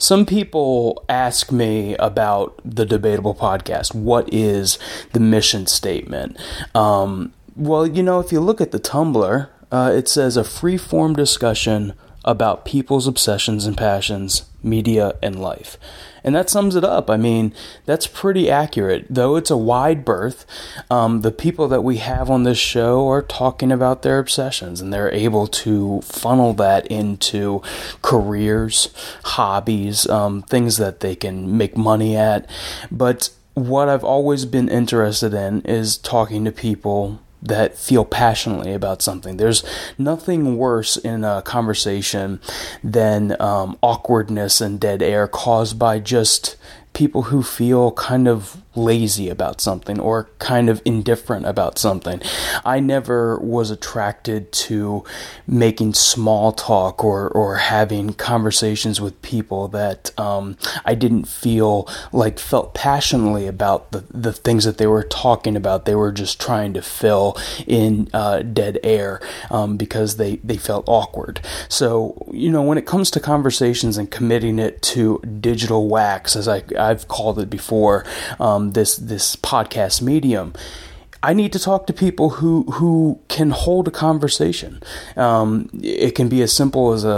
Some people ask me about the Debatable podcast. What is the mission statement? Um, well, you know, if you look at the Tumblr, uh, it says a free form discussion about people's obsessions and passions, media, and life. And that sums it up. I mean, that's pretty accurate. Though it's a wide berth, um, the people that we have on this show are talking about their obsessions and they're able to funnel that into careers, hobbies, um, things that they can make money at. But what I've always been interested in is talking to people that feel passionately about something. There's nothing worse in a conversation than um, awkwardness and dead air caused by just people who feel kind of lazy about something or kind of indifferent about something. I never was attracted to making small talk or, or having conversations with people that um, I didn't feel like felt passionately about the, the things that they were talking about. They were just trying to fill in uh, dead air um, because they, they felt awkward. So, you know, when it comes to conversations and committing it to digital wax, as I, I've called it before, um, this this podcast medium. I need to talk to people who who can hold a conversation. Um, it can be as simple as a,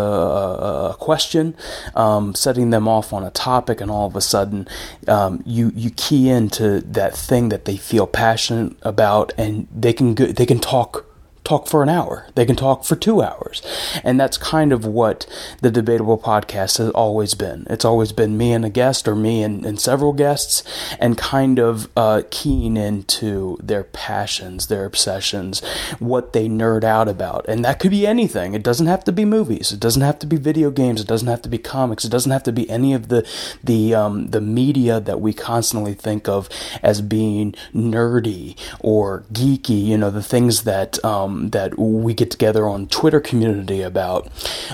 a question, um, setting them off on a topic, and all of a sudden, um, you you key into that thing that they feel passionate about, and they can go, they can talk talk for an hour. They can talk for two hours. And that's kind of what the Debatable podcast has always been. It's always been me and a guest or me and, and several guests and kind of uh, keying into their passions, their obsessions, what they nerd out about. And that could be anything. It doesn't have to be movies. It doesn't have to be video games. It doesn't have to be comics. It doesn't have to be any of the, the, um, the media that we constantly think of as being nerdy or geeky, you know, the things that, um, um, that we get together on Twitter community about.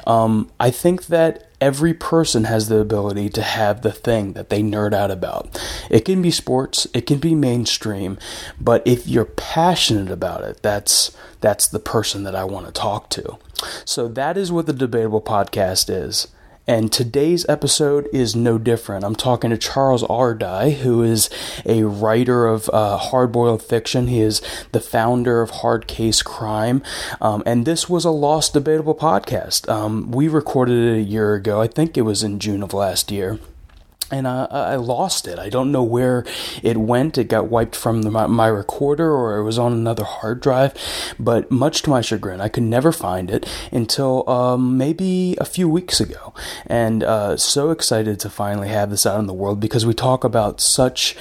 Um, I think that every person has the ability to have the thing that they nerd out about. It can be sports, it can be mainstream, but if you're passionate about it, that's that's the person that I want to talk to. So that is what the debatable podcast is. And today's episode is no different. I'm talking to Charles Ardai, who is a writer of uh, hardboiled fiction. He is the founder of Hard Case Crime. Um, and this was a lost debatable podcast. Um, we recorded it a year ago. I think it was in June of last year and I, I, lost it. I don't know where it went. It got wiped from the, my, my, recorder or it was on another hard drive. But much to my chagrin, I could never find it until um, maybe a few weeks ago. And uh, so excited to finally have this out in the world because we talk about such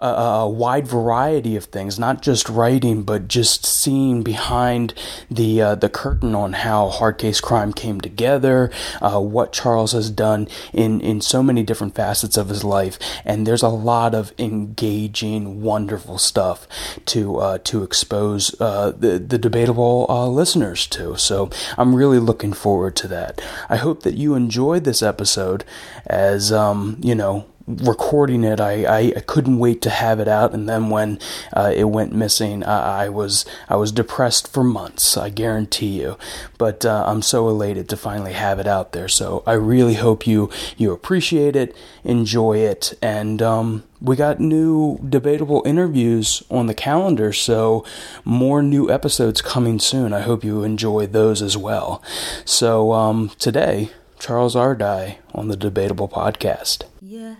a, a, wide variety of things, not just writing, but just seeing behind the uh, the curtain on how Hard Case Crime came together, uh, what Charles has done in in so many different facets of his life, and there's a lot of engaging, wonderful stuff to uh, to expose uh, the the debatable uh, listeners to. So I'm really looking forward to that. I hope that you enjoyed this episode, as um, you know recording it, I, I, I, couldn't wait to have it out. And then when uh, it went missing, I, I, was I was depressed for months. I guarantee you. But uh, I'm so elated to finally have it out there. So I really hope you you appreciate it, enjoy it, and um, we got new debatable interviews on the calendar. So more new episodes coming soon. I hope you enjoy those as well. So um, today. Charles Ardai on the Debatable Podcast. Yeah.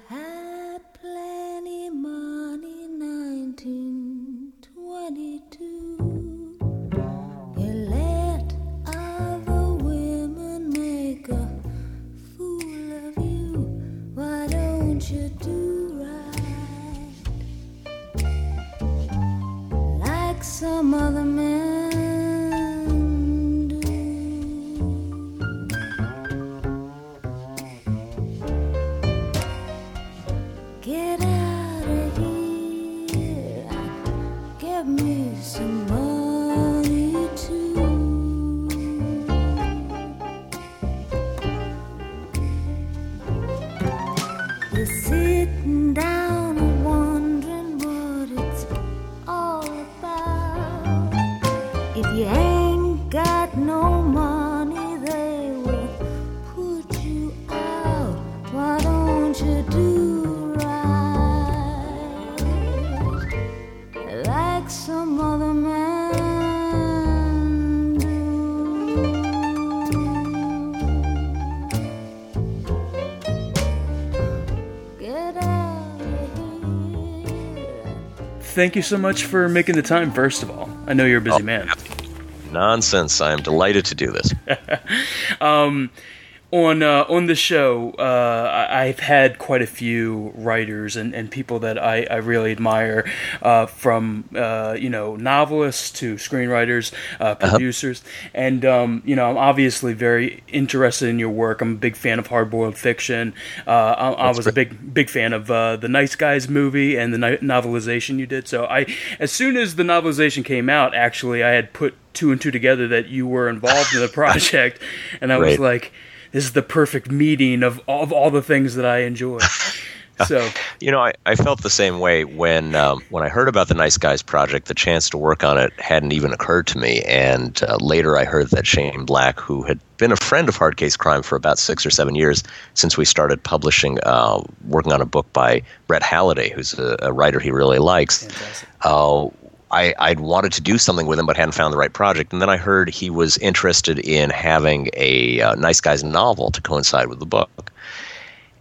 Thank you so much for making the time. First of all, I know you're a busy Oh, man. Nonsense. I am delighted to do this. on uh, on the show, uh, I've had quite a few writers and, and people that I, I really admire, uh, from uh, you know novelists to screenwriters, uh, producers, and um, you know I'm obviously very interested in your work. I'm a big fan of hard-boiled fiction. Uh, I, I was a big big fan of uh, the Nice Guys movie and the no- novelization you did. So I, as soon as the novelization came out, actually I had put two and two together that you were involved in the project, and I was like is the perfect meeting of all, of all the things that I enjoy. So You know, I, I felt the same way when um, when I heard about the Nice Guys project. The chance to work on it hadn't even occurred to me, and uh, later I heard that Shane Black, who had been a friend of Hard Case Crime for about six or seven years since we started publishing, uh, working on a book by Brett Halliday, who's a, a writer he really likes. uh, I, I'd wanted to do something with him, but hadn't found the right project. And then I heard he was interested in having a uh, Nice Guys novel to coincide with the book.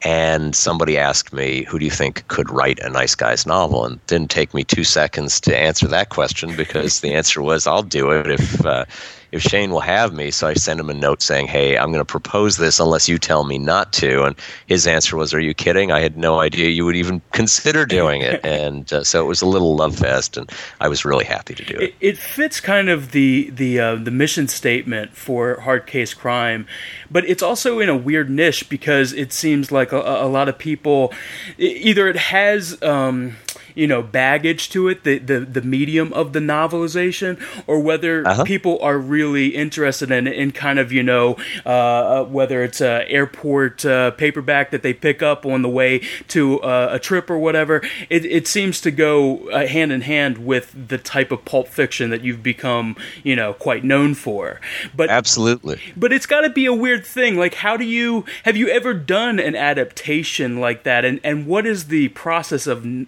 And somebody asked me, "Who do you think could write a Nice Guys novel?" And it didn't take me two seconds to answer that question because the answer was, "I'll do it if uh, if Shane will have me." So I sent him a note saying, "Hey, I'm going to propose this unless you tell me not to." And his answer was, "Are you kidding? I had no idea you would even consider doing it." And uh, so it was a little love fest, and I was really happy to do it. it, it fits kind of the the uh, the mission statement for hard case crime, but it's also in a weird niche because it seems like a, a lot of people either it has um, you know baggage to it, the, the the medium of the novelization, or whether Uh-huh. people are really interested in in kind of you know uh, uh, whether it's a airport uh, paperback that they pick up on the way to uh, a trip or whatever. It, it seems to go uh, hand in hand with the type of pulp fiction that you've become you know quite known for. But Absolutely. but it's got to be a weird thing. Like, how do you have you ever done an adaptation like that? And and what is the process of n-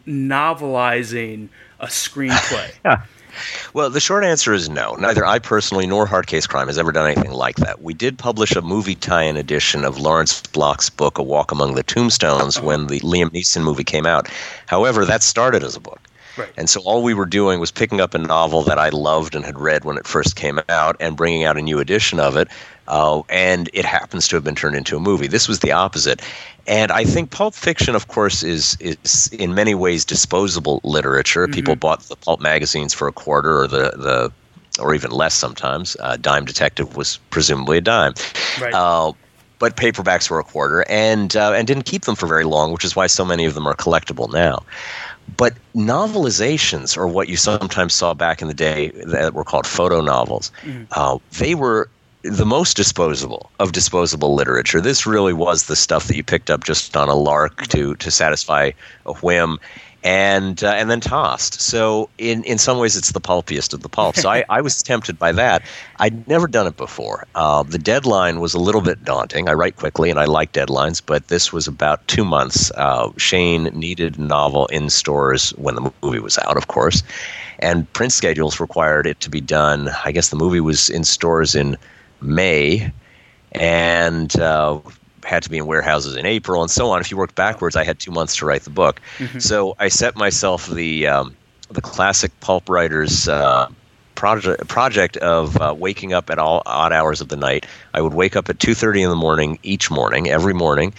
novelizing a screenplay? Well, the short answer is no. Neither I personally nor Hard Case Crime has ever done anything like that. We did publish a movie tie-in edition of Lawrence Block's book, A Walk Among the Tombstones, uh-huh. when the Liam Neeson movie came out. However, that started as a book. Right. And so all we were doing was picking up a novel that I loved and had read when it first came out and bringing out a new edition of it. Uh, and it happens to have been turned into a movie. This was the opposite. And I think pulp fiction, of course, is is in many ways disposable literature. People bought the pulp magazines for a quarter or the, the or even less sometimes. Uh, dime Detective was presumably a dime. Right. Uh, but paperbacks were a quarter, and uh, and didn't keep them for very long, which is why so many of them are collectible now. But novelizations, or what you sometimes saw back in the day that were called photo novels, uh, they were the most disposable of disposable literature. This really was the stuff that you picked up just on a lark to to satisfy a whim. And uh, and then tossed. So in, in some ways, it's the pulpiest of the pulp. So I, I was tempted by that. I'd never done it before. Uh, the deadline was a little bit daunting. I write quickly and I like deadlines, but this was about two months. Uh, Shane needed a novel in stores when the movie was out, of course, and print schedules required it to be done. I guess the movie was in stores in May, and uh, had to be in warehouses in April, and so on. If you worked backwards, I had two months to write the book. So I set myself the um, the classic pulp writers. Uh, Project, project of uh, waking up at all odd hours of the night. I would wake up at two thirty in the morning each morning, every morning,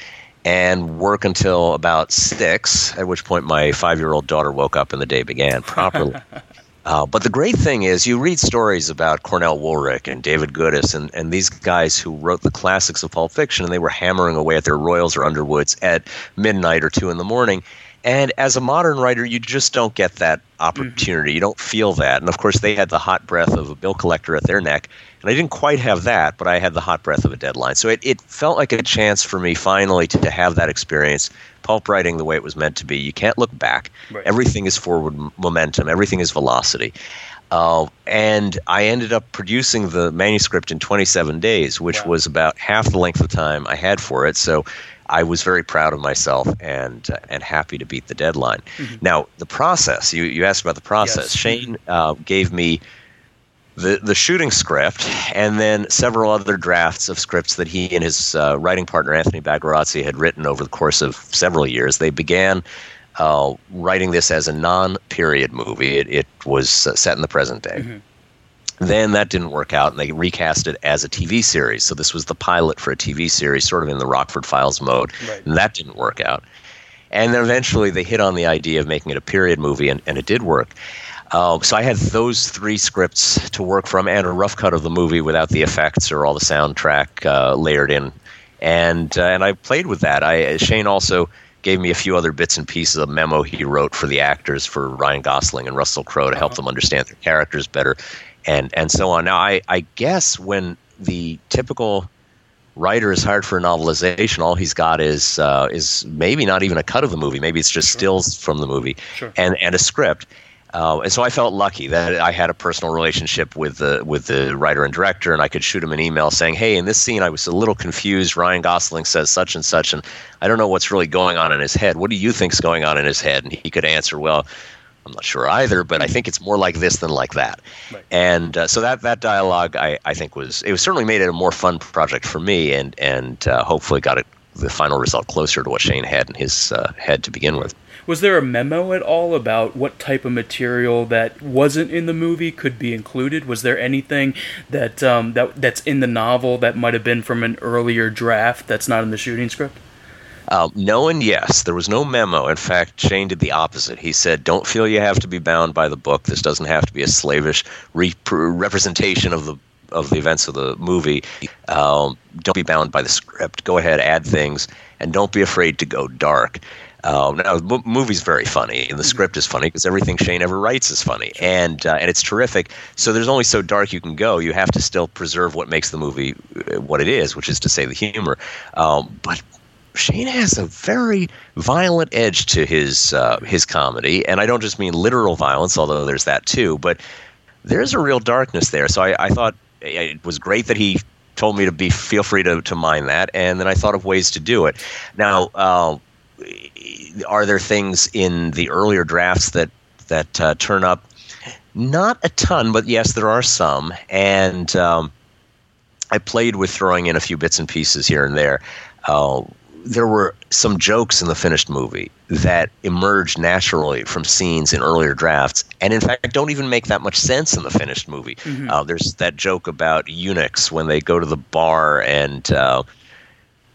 and work until about six. At which point, my five-year-old daughter woke up and the day began properly. Uh, but the great thing is, you read stories about Cornell Woolrich and David Goodis and, and these guys who wrote the classics of pulp fiction, and they were hammering away at their Royals or Underwoods at midnight or two in the morning. And as a modern writer, you just don't get that opportunity. You don't feel that. And of course, they had the hot breath of a bill collector at their neck. And I didn't quite have that, but I had the hot breath of a deadline. So it, it felt like a chance for me finally to, to have that experience. Pulp writing the way it was meant to be. You can't look back. Right. Everything is forward momentum, everything is velocity. Uh, and I ended up producing the manuscript in 27 days, which Wow. was about half the length of time I had for it. So I was very proud of myself and uh, and happy to beat the deadline. Now the process you you asked about the process. Mm-hmm. Yes. Shane uh, gave me the the shooting script and then several other drafts of scripts that he and his uh, writing partner Anthony Bagarozzi had written over the course of several years. They began uh, writing this as a non-period movie. It, it was uh, set in the present day. Then that didn't work out, and they recast it as a TV series. So this was the pilot for a TV series, sort of in the Rockford Files mode, Right. and that didn't work out. And then eventually they hit on the idea of making it a period movie, and, and it did work. Uh, so I had those three scripts to work from, and a rough cut of the movie without the effects or all the soundtrack uh, layered in, and uh, and I played with that. I Shane also gave me a few other bits and pieces of memo he wrote for the actors for Ryan Gosling and Russell Crowe to help them understand their characters better, and and so on. Now I I guess when the typical writer is hired for a novelization, all he's got is uh, is maybe not even a cut of the movie. Maybe it's just stills from the movie Sure. and and a script. Uh, and so I felt lucky that I had a personal relationship with the with the writer and director, and I could shoot him an email saying, "Hey, in this scene, I was a little confused. Ryan Gosling says such and such, and I don't know what's really going on in his head. What do you think's going on in his head?" And he could answer, "Well, I'm not sure either, but I think it's more like this than like that." Right. And uh, so that that dialogue, I, I think was it was certainly made it a more fun project for me, and and uh, hopefully got it the final result closer to what Shane had in his uh, head to begin with. Was there a memo at all about what type of material that wasn't in the movie could be included? Was there anything that um, that that's in the novel that might have been from an earlier draft that's not in the shooting script? Um, no and yes. There was no memo. In fact, Shane did the opposite. He said, "Don't feel you have to be bound by the book. This doesn't have to be a slavish re- representation of the of the events of the movie. Um, don't be bound by the script. Go ahead, add things, and don't be afraid to go dark." Um, now, the movie's very funny, and the script is funny because everything Shane ever writes is funny, and uh, and it's terrific. So there's only so dark you can go. You have to still preserve what makes the movie uh, what it is, which is to say the humor. Um, but Shane has a very violent edge to his uh, his comedy, and I don't just mean literal violence, although there's that too. But there's a real darkness there. So I, I thought it was great that he told me to be feel free to, to mind that, and then I thought of ways to do it. Now, uh, are there things in the earlier drafts that that uh, turn up? Not a ton, but yes, there are some, and um, I played with throwing in a few bits and pieces here and there. Uh, there were some jokes in the finished movie that emerged naturally from scenes in earlier drafts, and in fact, don't even make that much sense in the finished movie. Uh, there's that joke about eunuchs when they go to the bar and uh,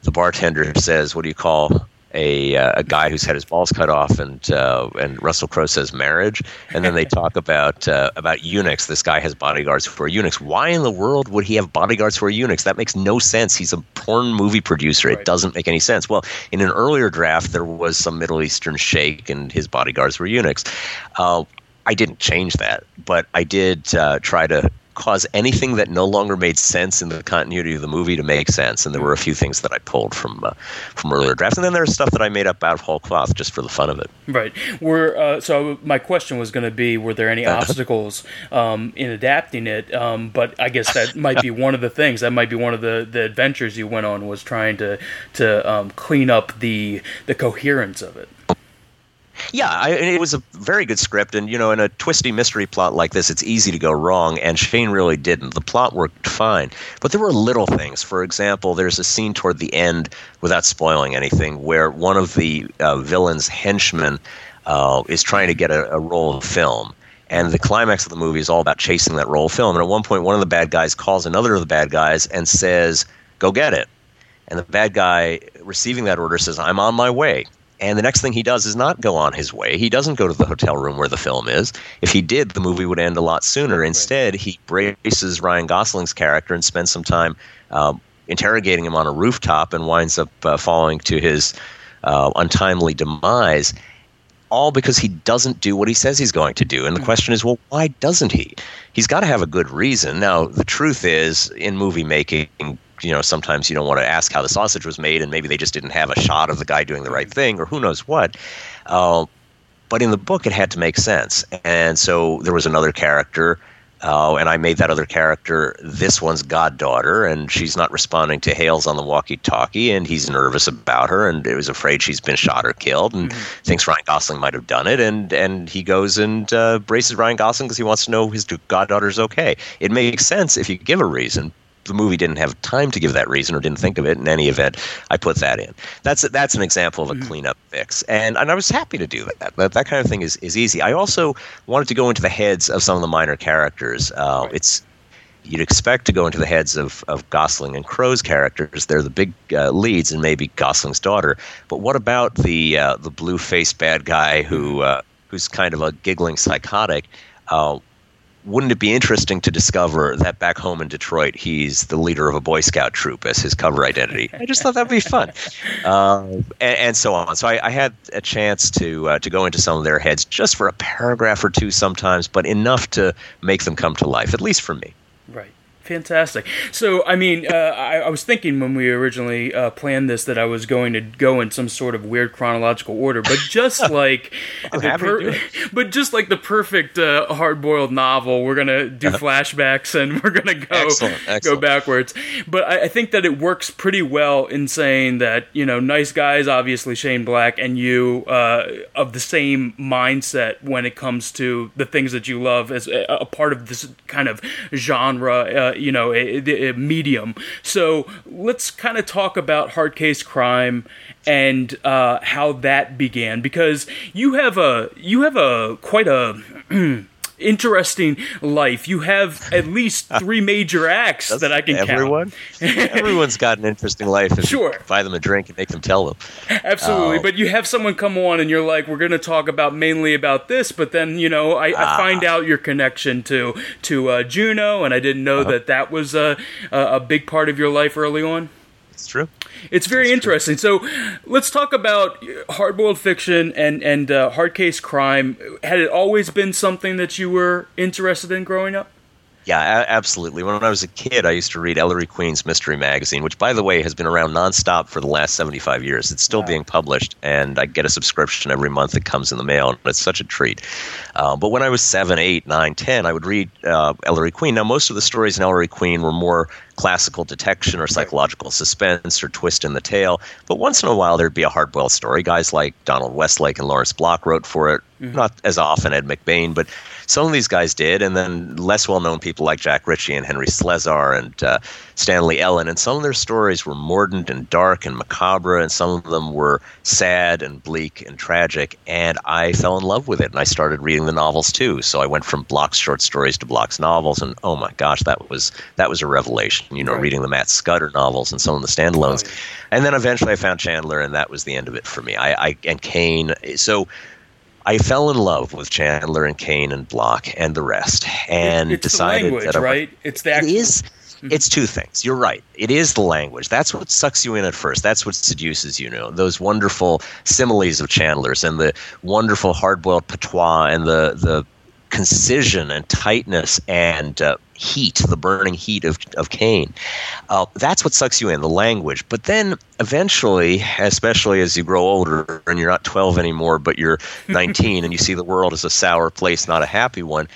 the bartender says, "What do you call a uh, a guy who's had his balls cut off?" And uh, and Russell Crowe says, "Marriage." And then they talk about uh, about eunuchs. This guy has bodyguards who are eunuchs. Why in the world would he have bodyguards who are eunuchs? That makes no sense. He's a porn movie producer. Right. It doesn't make any sense. Well, in an earlier draft, there was some Middle Eastern sheikh, and his bodyguards were eunuchs. Uh, I didn't change that, but I did uh, try to cause anything that no longer made sense in the continuity of the movie to make sense. And there were a few things that I pulled from uh, from earlier drafts, and then there's stuff that I made up out of whole cloth just for the fun of it. Right. Were uh, so my question was going to be: Were there any obstacles um, in adapting it? Um, but I guess that might be one of the things. That might be one of the, the adventures you went on was trying to to um, clean up the the coherence of it. Yeah, I, it was a very good script, and you know, in a twisty mystery plot like this, it's easy to go wrong, and Shane really didn't. The plot worked fine, but there were little things. For example, there's a scene toward the end, without spoiling anything, where one of the uh, villain's henchmen uh, is trying to get a, a roll of film. And the climax of the movie is all about chasing that roll of film. And at one point, one of the bad guys calls another of the bad guys and says, Go get it. And the bad guy receiving that order says, I'm on my way. And the next thing he does is not go on his way. He doesn't go to the hotel room where the film is. If he did, the movie would end a lot sooner. Instead, he braces Ryan Gosling's character and spends some time um, interrogating him on a rooftop and winds up uh, falling to his uh, untimely demise all because he doesn't do what he says he's going to do. And the question is, well, why doesn't he? He's got to have a good reason. Now, the truth is, in movie making, you know, sometimes you don't want to ask how the sausage was made, and maybe they just didn't have a shot of the guy doing the right thing, or who knows what. Uh, but in the book, it had to make sense. And so there was another character. Uh, and I made that other character this one's goddaughter, and she's not responding to hails on the walkie-talkie, and he's nervous about her, and is afraid she's been shot or killed, and thinks Ryan Gosling might have done it, and and he goes and uh, braces Ryan Gosling because he wants to know his goddaughter's okay. It makes sense if you give a reason, the movie didn't have time to give that reason or didn't think of it in any event, I put that in. That's that's an example of a cleanup fix, and and I was happy to do that. That that kind of thing is is easy. I also wanted to go into the heads of some of the minor characters. Uh, It's you'd expect to go into the heads of, of Gosling and Crowe's characters. They're the big uh, leads, and maybe Gosling's daughter. But what about the uh, the blue faced bad guy who uh, who's kind of a giggling psychotic? Wouldn't it be interesting to discover that back home in Detroit, he's the leader of a Boy Scout troop as his cover identity? I just thought that'd be fun, uh, and, and so on. So I, I had a chance to uh, to go into some of their heads just for a paragraph or two sometimes, but enough to make them come to life, at least for me. Right. Fantastic. So, I mean, uh, I, I was thinking when we originally uh, planned this that I was going to go in some sort of weird chronological order, but just like I'm the happy to do it. but just like the perfect uh, hard-boiled novel, we're gonna do flashbacks and we're gonna go Excellent, go backwards. But I, I think that it works pretty well in saying that you know, nice guys, obviously Shane Black, and you uh, of the same mindset when it comes to the things that you love as a, a part of this kind of genre, you know, a- a medium. So let's kind of talk about hard case crime and uh, how that began because you have a you have a quite a interesting life. You have at least three major acts that I can Everyone, count. everyone's got an interesting life. If Sure. buy them a drink and make them tell them. Absolutely, Oh. but you have someone come on and you're like, we're going to talk about mainly about this, but then you know, I, Ah. I find out your connection to to uh, Juno, and I didn't Uh-huh. know that that was a a big part of your life early on. It's true. It's very interesting. So, let's talk about hardboiled fiction and and uh, hard case crime. Had it always been something that you were interested in growing up? Yeah, a- absolutely. When I was a kid, I used to read Ellery Queen's Mystery Magazine, which, by the way, has been around nonstop for the last 75 years. It's still being published, and I get a subscription every month that comes in the mail, and it's such a treat. Uh, but when I was 7, 8, 9, 10, I would read uh, Ellery Queen. Now, most of the stories in Ellery Queen were more classical detection or psychological suspense or twist in the tale. But once in a while, there'd be a hard-boiled story. Guys like Donald Westlake and Lawrence Block wrote for it. Not as often Ed McBain, but some of these guys did. And then less well-known people like Jack Ritchie and Henry Slesar and uh, Stanley Ellin. And some of their stories were mordant and dark and macabre, and some of them were sad and bleak and tragic. And I fell in love with it, and I started reading the novels too. So I went from Block's short stories to Block's novels, and oh my gosh, that was that was a revelation. You know, Right. reading the Matt Scudder novels and some of the standalones, Oh, yeah. and then eventually I found Chandler, and that was the end of it for me. I, I and Cain. So. I fell in love with Chandler and Cain and Block and the rest, and it's decided the language, that I- right? It's the it actual, is. Mm-hmm. It's two things. You're right. It is the language. That's what sucks you in at first. That's what seduces you. you know those wonderful similes of Chandler's and the wonderful hard-boiled patois and the the concision and tightness and uh, heat, the burning heat of of Cain. Uh, that's what sucks you in, the language. But then eventually, especially as you grow older and you're not 12 anymore, but you're 19 and you see the world as a sour place, not a happy one,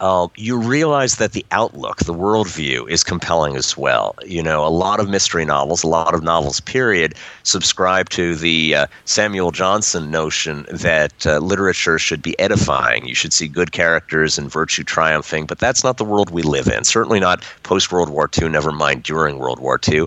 uh, you realize that the outlook, the worldview, is compelling as well. You know, a lot of mystery novels, a lot of novels, period, subscribe to the uh, Samuel Johnson notion that uh, literature should be edifying. You should see good characters and virtue triumphing, but that's not the world we live in. Certainly not post World War II, never mind during World War II.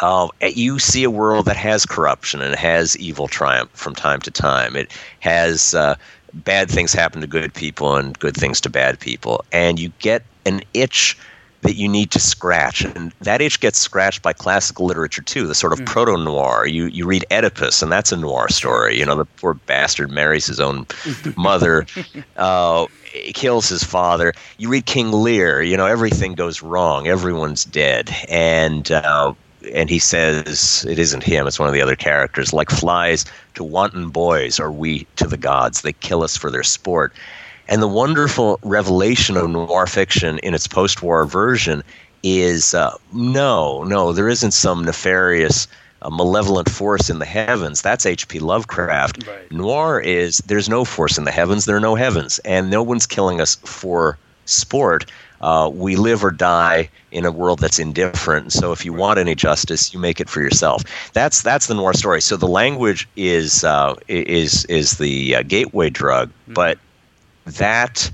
Uh, you see a world that has corruption and has evil triumph from time to time. It has uh, bad things happen to good people and good things to bad people, and you get an itch that you need to scratch, and that itch gets scratched by classical literature too. The sort of proto noir. You you read Oedipus, and that's a noir story. You know, the poor bastard marries his own mother. Uh, kills his father. You read King Lear, you know everything goes wrong, everyone's dead, and uh, and he says it isn't him; it's one of the other characters. Like flies to wanton boys, are we to the gods? They kill us for their sport. And the wonderful revelation of noir fiction in its post-war version is uh, no, no, there isn't some nefarious. A malevolent force in the heavens. That's H.P. Lovecraft. Right. Noir is there's no force in the heavens, there are no heavens, and no one's killing us for sport. Uh, we live or die in a world that's indifferent. So, if you want any justice, you make it for yourself. That's that's the noir story. So the language is uh, is is the uh, gateway drug, but that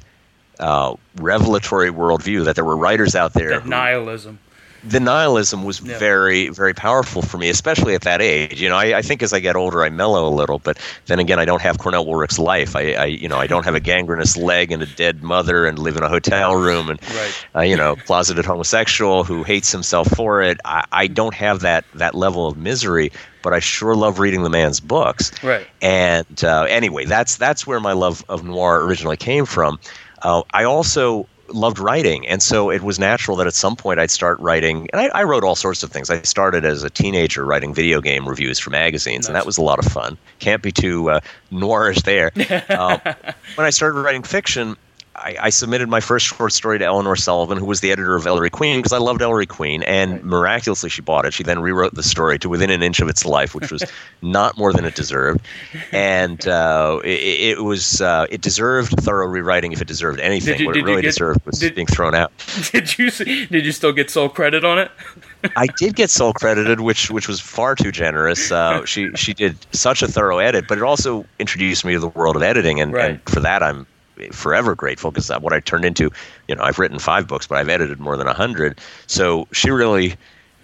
uh, revelatory worldview that there were writers out there that who- nihilism. The nihilism was Yeah. very, very powerful for me, especially at that age. You know, I, I think as I get older, I mellow a little, but then again, I don't have Cornell Woolrich's life. I, I, you know, I don't have a gangrenous leg and a dead mother and live in a hotel room and, Right. uh, you know, closeted homosexual who hates himself for it. I, I don't have that that level of misery, but I sure love reading the man's books. Right. And uh, anyway, that's that's where my love of noir originally came from. Uh, I also loved writing, and so it was natural that at some point I'd start writing. And I, I wrote all sorts of things. I started as a teenager writing video game reviews for magazines, and that was a lot of fun. Can't be too uh, noirish there. um, when I started writing fiction. I, I submitted my first short story to Eleanor Sullivan, who was the editor of Ellery Queen, because I loved Ellery Queen, and miraculously she bought it. She then rewrote the story to within an inch of its life, which was not more than it deserved, and uh, it, it was uh, it deserved thorough rewriting if it deserved anything. You- what it really get- deserved was did- being thrown out. did you did you still get sole credit on it? I did get sole credited, which which was far too generous. Uh, she she did such a thorough edit, but it also introduced me to the world of editing, and, Right. and for that I'm forever grateful because what I turned into, you know, I've written five books, but I've edited more than a hundred. So she really.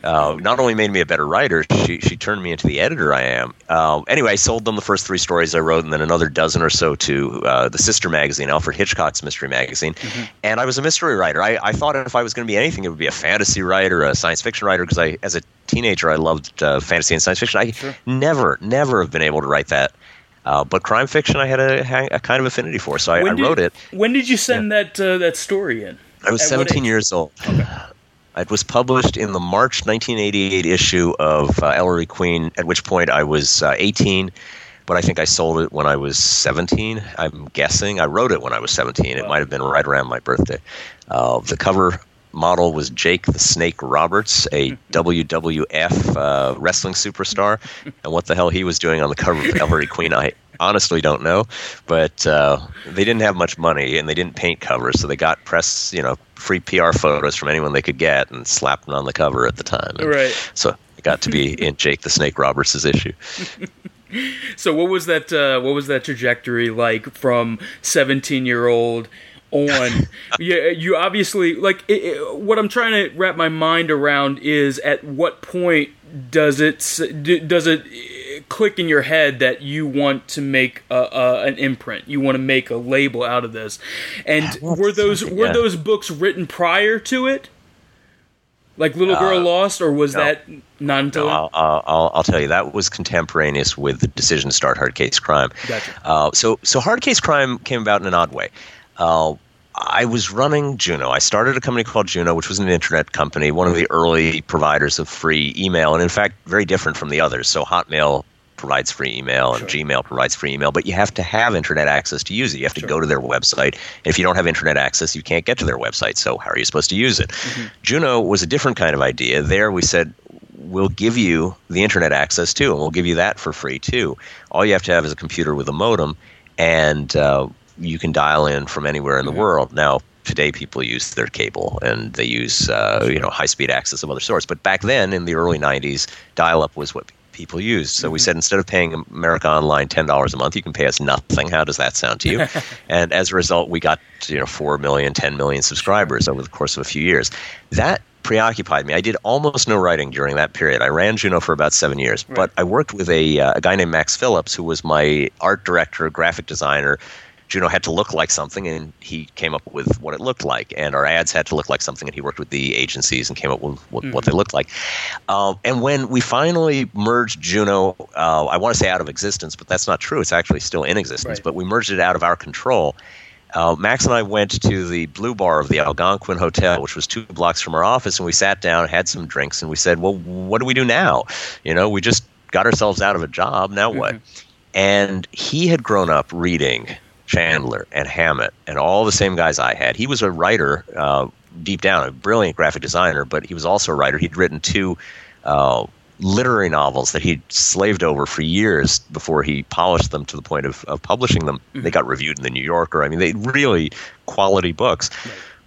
Uh, not only made me a better writer, she she turned me into the editor I am. Uh, anyway, I sold them the first three stories I wrote, and then another dozen or so to uh, the sister magazine, Alfred Hitchcock's mystery magazine. And I was a mystery writer. I, I thought if I was going to be anything, it would be a fantasy writer, a science fiction writer, because I, as a teenager, I loved uh, fantasy and science fiction. I Sure. never, never have been able to write that. Uh, but crime fiction, I had a, a kind of affinity for, so I, I wrote it. When did you send that uh, that story in? I was At 17 years old. It was published in the March 1988 issue of uh, Ellery Queen, at which point I was uh, 18, but I think I sold it when I was 17. I'm guessing. I wrote it when I was 17. It might have been right around my birthday. Uh, the cover model was Jake the Snake Roberts, a WWF uh, wrestling superstar. And what the hell he was doing on the cover of Ellery Queen, I honestly don't know. But uh, they didn't have much money and they didn't paint covers, so they got press, you know, free PR photos from anyone they could get and slapped them on the cover at the time. And Right. So I got to be in Jake the Snake Roberts' issue. So what was that? Uh, what was that trajectory like from seventeen year old on? yeah, you obviously like. It, it, what I'm trying to wrap my mind around is at what point does it does it uh, click in your head that you want to make a, a, an imprint? You want to make a label out of this, and were those were those books written prior to it? Like Little Girl Lost, or was Uh, no. that not until? No, I'll, I'll, I'll- I'll tell you that was contemporaneous with the decision to start Hard Case Crime. Gotcha. Uh, so, so Hard Case Crime came about in an odd way. Uh, I was running Juno. I started a company called Juno, which was an internet company, one of the early providers of free email, and in fact, very different from the others. So, Hotmail provides free email and Sure. Gmail provides free email, but you have to have internet access to use it. You have to Sure. go to their website. And if you don't have internet access, you can't get to their website. So, how are you supposed to use it? Juno was a different kind of idea. There, we said, we'll give you the internet access too, and we'll give you that for free too. All you have to have is a computer with a modem, and uh, you can dial in from anywhere in the world. Now, today people use their cable and they use uh, you know high speed access of other sorts. But back then, in the early '90s, dial up was what people used. So we said instead of paying America Online ten dollars a month, you can pay us nothing. How does that sound to you? and as a result, we got you know four million, 10 million subscribers over the course of a few years. That preoccupied me. I did almost no writing during that period. I ran Juno for about seven years, but I worked with a, uh, a guy named Max Phillips, who was my art director, graphic designer. Juno had to look like something, and he came up with what it looked like. And our ads had to look like something, and he worked with the agencies and came up with what, what they looked like. Uh, and when we finally merged Juno, uh, I want to say out of existence, but that's not true. It's actually still in existence. Right. But we merged it out of our control. Uh, Max and I went to the Blue Bar of the Algonquin Hotel, which was two blocks from our office, and we sat down, had some drinks, and we said, "Well, what do we do now? You know, we just got ourselves out of a job. Now what?" And he had grown up reading Chandler and Hammett and all the same guys I had. He was a writer uh, deep down, a brilliant graphic designer, but he was also a writer. He'd written two uh, literary novels that he'd slaved over for years before he polished them to the point of, of publishing them. They got reviewed in the New Yorker. I mean, they really quality books.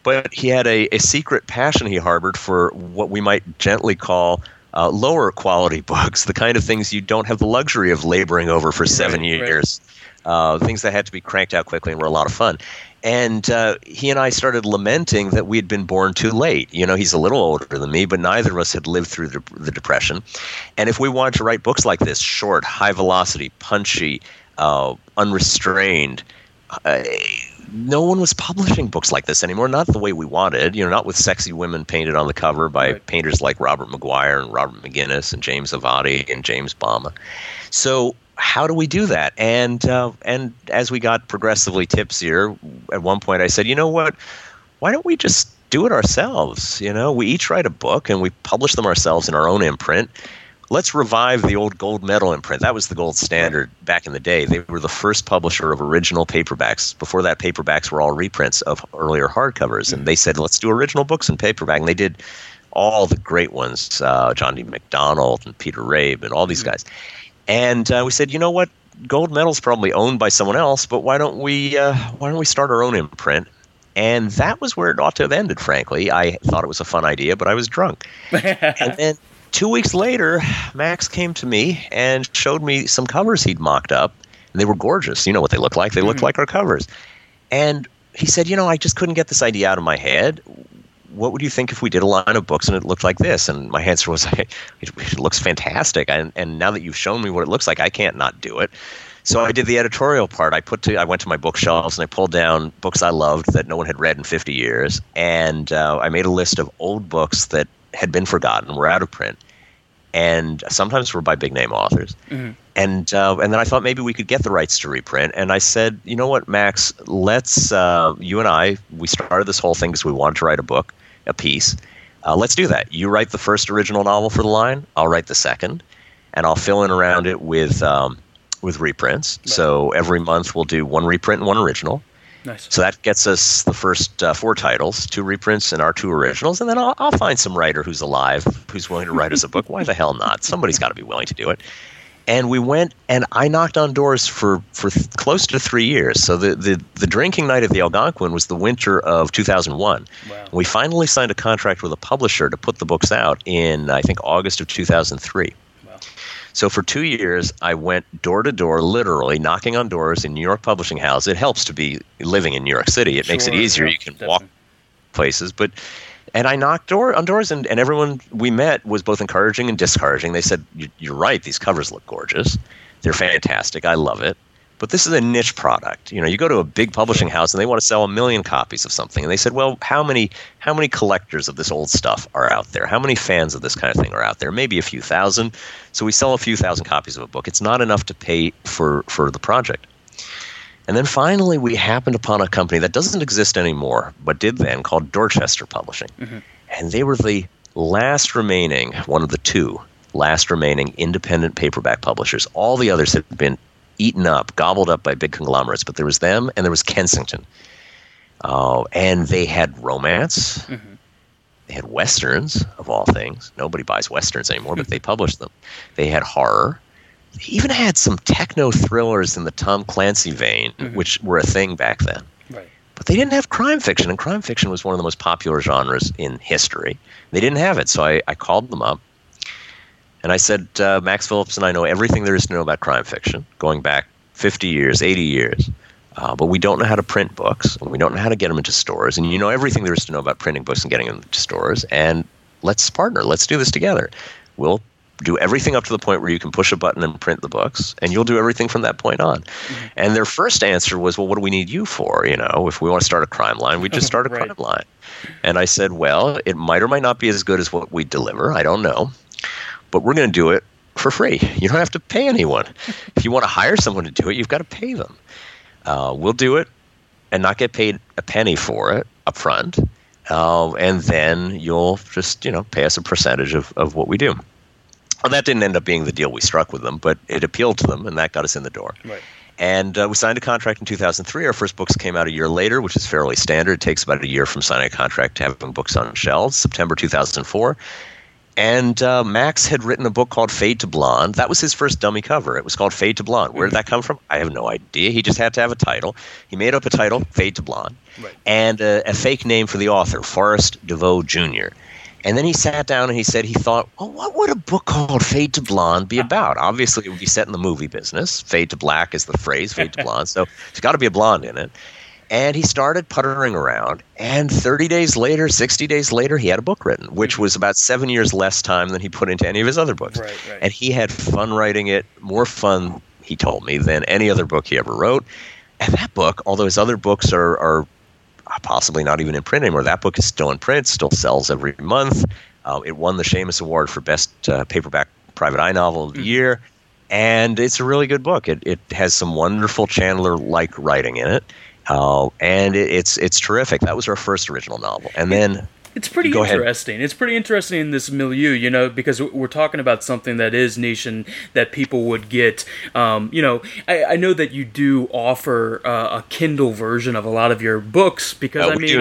But he had a, a secret passion he harbored for what we might gently call uh, lower quality books, the kind of things you don't have the luxury of laboring over for seven Right, right. years. Uh, things that had to be cranked out quickly and were a lot of fun. And uh, he and I started lamenting that we had been born too late. You know, he's a little older than me, but neither of us had lived through the, the Depression. And if we wanted to write books like this, short, high velocity, punchy, uh, unrestrained, uh, no one was publishing books like this anymore. Not the way we wanted. You know, not with sexy women painted on the cover by Right. painters like Robert Maguire and Robert McGinnis and James Avati and James Bama. So how do we do that? And uh, and as we got progressively tipsier, at one point I said, you know what? Why don't we just do it ourselves? You know, we each write a book and we publish them ourselves in our own imprint. Let's revive the old gold medal imprint. That was the gold standard back in the day. They were the first publisher of original paperbacks. Before that, paperbacks were all reprints of earlier hardcovers. And they said, let's do original books in paperback. And they did all the great ones uh, John D. MacDonald and Peter Rabe and all these guys. And uh, we said, you know what? Gold medal's probably owned by someone else, but why don't we uh, why don't we start our own imprint? And that was where it ought to have ended. Frankly, I thought it was a fun idea, but I was drunk. and then two weeks later, Max came to me and showed me some covers he'd mocked up, and they were gorgeous. You know what they look like? They look like our covers. And he said, you know, I just couldn't get this idea out of my head what would you think if we did a line of books and it looked like this? And my answer was, it, it looks fantastic. And, and now that you've shown me what it looks like, I can't not do it. So I did the editorial part. I put to, I went to my bookshelves and I pulled down books I loved that no one had read in 50 years, and uh, I made a list of old books that had been forgotten, were out of print, and sometimes were by big name authors. And uh, and then I thought maybe we could get the rights to reprint. And I said, you know what, Max, let's uh, you and I we started this whole thing because we wanted to write a book, a piece. Uh, let's do that. You write the first original novel for the line. I'll write the second, and I'll fill in around it with um, with reprints. So every month we'll do one reprint and one original. Nice. So that gets us the first uh, four titles, two reprints and our two originals, and then I'll, I'll find some writer who's alive who's willing to write us a book. Why the hell not? Somebody's got to be willing to do it. And we went, and I knocked on doors for for th- close to three years. So the, the the drinking night at the Algonquin was the winter of 2001. Wow. We finally signed a contract with a publisher to put the books out in I think August of 2003. So for two years, I went door to door, literally knocking on doors in New York publishing houses. It helps to be living in New York City. It makes it easier. yeah, you can walk places, but and I knocked door on doors, and, and everyone we met was both encouraging and discouraging. They said, "You're right. These covers look gorgeous. They're fantastic. I love it." But this is a niche product. You know, you go to a big publishing house and they want to sell a million copies of something, and they said, "Well, how many how many collectors of this old stuff are out there? How many fans of this kind of thing are out there? Maybe a few thousand. So we sell a few thousand copies of a book. It's not enough to pay for for the project." And then finally, we happened upon a company that doesn't exist anymore, but did then, called Dorchester Publishing. Mm-hmm. And they were the last remaining, one of the two last remaining independent paperback publishers. All the others had been eaten up, gobbled up by big conglomerates, but there was them and there was Kensington. Uh, and they had romance. They had westerns, of all things. Nobody buys westerns anymore, but they published them. They had horror. They even had some techno thrillers in the Tom Clancy vein, which were a thing back then. Right. But they didn't have crime fiction, and crime fiction was one of the most popular genres in history. They didn't have it, so I, I called them up and I said, uh, Max Phillips and I know everything there is to know about crime fiction, going back 50 years, 80 years. Uh, but we don't know how to print books, and we don't know how to get them into stores. And you know everything there is to know about printing books and getting them into stores. And let's partner. Let's do this together. We'll do everything up to the point where you can push a button and print the books, and you'll do everything from that point on. And their first answer was, "Well, what do we need you for? You know, if we want to start a crime line, we just start a Right. crime line." And I said, "Well, it might or might not be as good as what we deliver. I don't know, but we're going to do it for free. You don't have to pay anyone. if you want to hire someone to do it, you've got to pay them. Uh, we'll do it and not get paid a penny for it up front. Uh, and then you'll just, you know, pay us a percentage of, of what we do. Well, that didn't end up being the deal we struck with them, but it appealed to them, and that got us in the door. Right. And uh, we signed a contract in 2003. Our first books came out a year later, which is fairly standard. It takes about a year from signing a contract to having books on shelves, September 2004. And uh, Max had written a book called Fade to Blonde. That was his first dummy cover. It was called Fade to Blonde. Where did that come from? I have no idea. He just had to have a title. He made up a title, Fade to Blonde, Right. and a, a fake name for the author, Forrest DeVoe Jr. And then he sat down and he said he thought, well, what would a book called Fade to Blonde be about? Obviously, it would be set in the movie business. Fade to black is the phrase, fade to blonde. So there's got to be a blonde in it. And he started puttering around. And 30 days later, 60 days later, he had a book written, which was about seven years less time than he put into any of his other books. Right, right. And he had fun writing it, more fun, he told me, than any other book he ever wrote. And that book, although his other books are, are possibly not even in print anymore, that book is still in print, still sells every month. Uh, it won the Shamus Award for Best uh, Paperback Private Eye Novel of the Year. And it's a really good book. It, it has some wonderful Chandler like writing in it. Uh, and it, it's it's terrific. That was our first original novel, and then It's pretty Go ahead. interesting. It's pretty interesting in this milieu, you know, because we're talking about something that is niche and that people would get. Um, you know, I, I know that you do offer uh, a Kindle version of a lot of your books because uh, I mean, do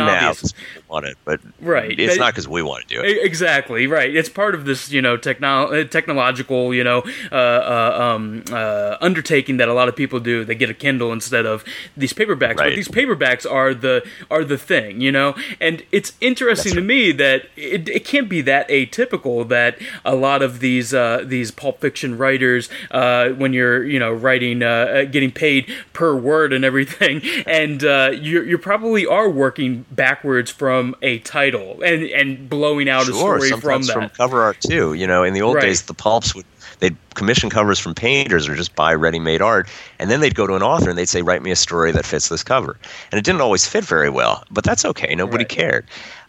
now obvious- 'cause people want it, but Right. it's not because we want to do it. Exactly right. It's part of this, you know, techno- uh, technological, you know, uh, uh, um, uh, undertaking that a lot of people do. They get a Kindle instead of these paperbacks. But these paperbacks are the are the thing, you know. And it's interesting That's to me that it, it can't be that atypical that a lot of these uh, these pulp fiction writers, uh, when you're you know writing, getting paid per word and everything, and uh, you you probably are working backwards from a title and and blowing out a story from that. from cover art too. You know, in the old Right. days, the pulps would they'd commission covers from painters or just buy ready-made art, and then they'd go to an author and they'd say, "Write me a story that fits this cover." And it didn't always fit very well, but that's okay. Nobody Right. cared.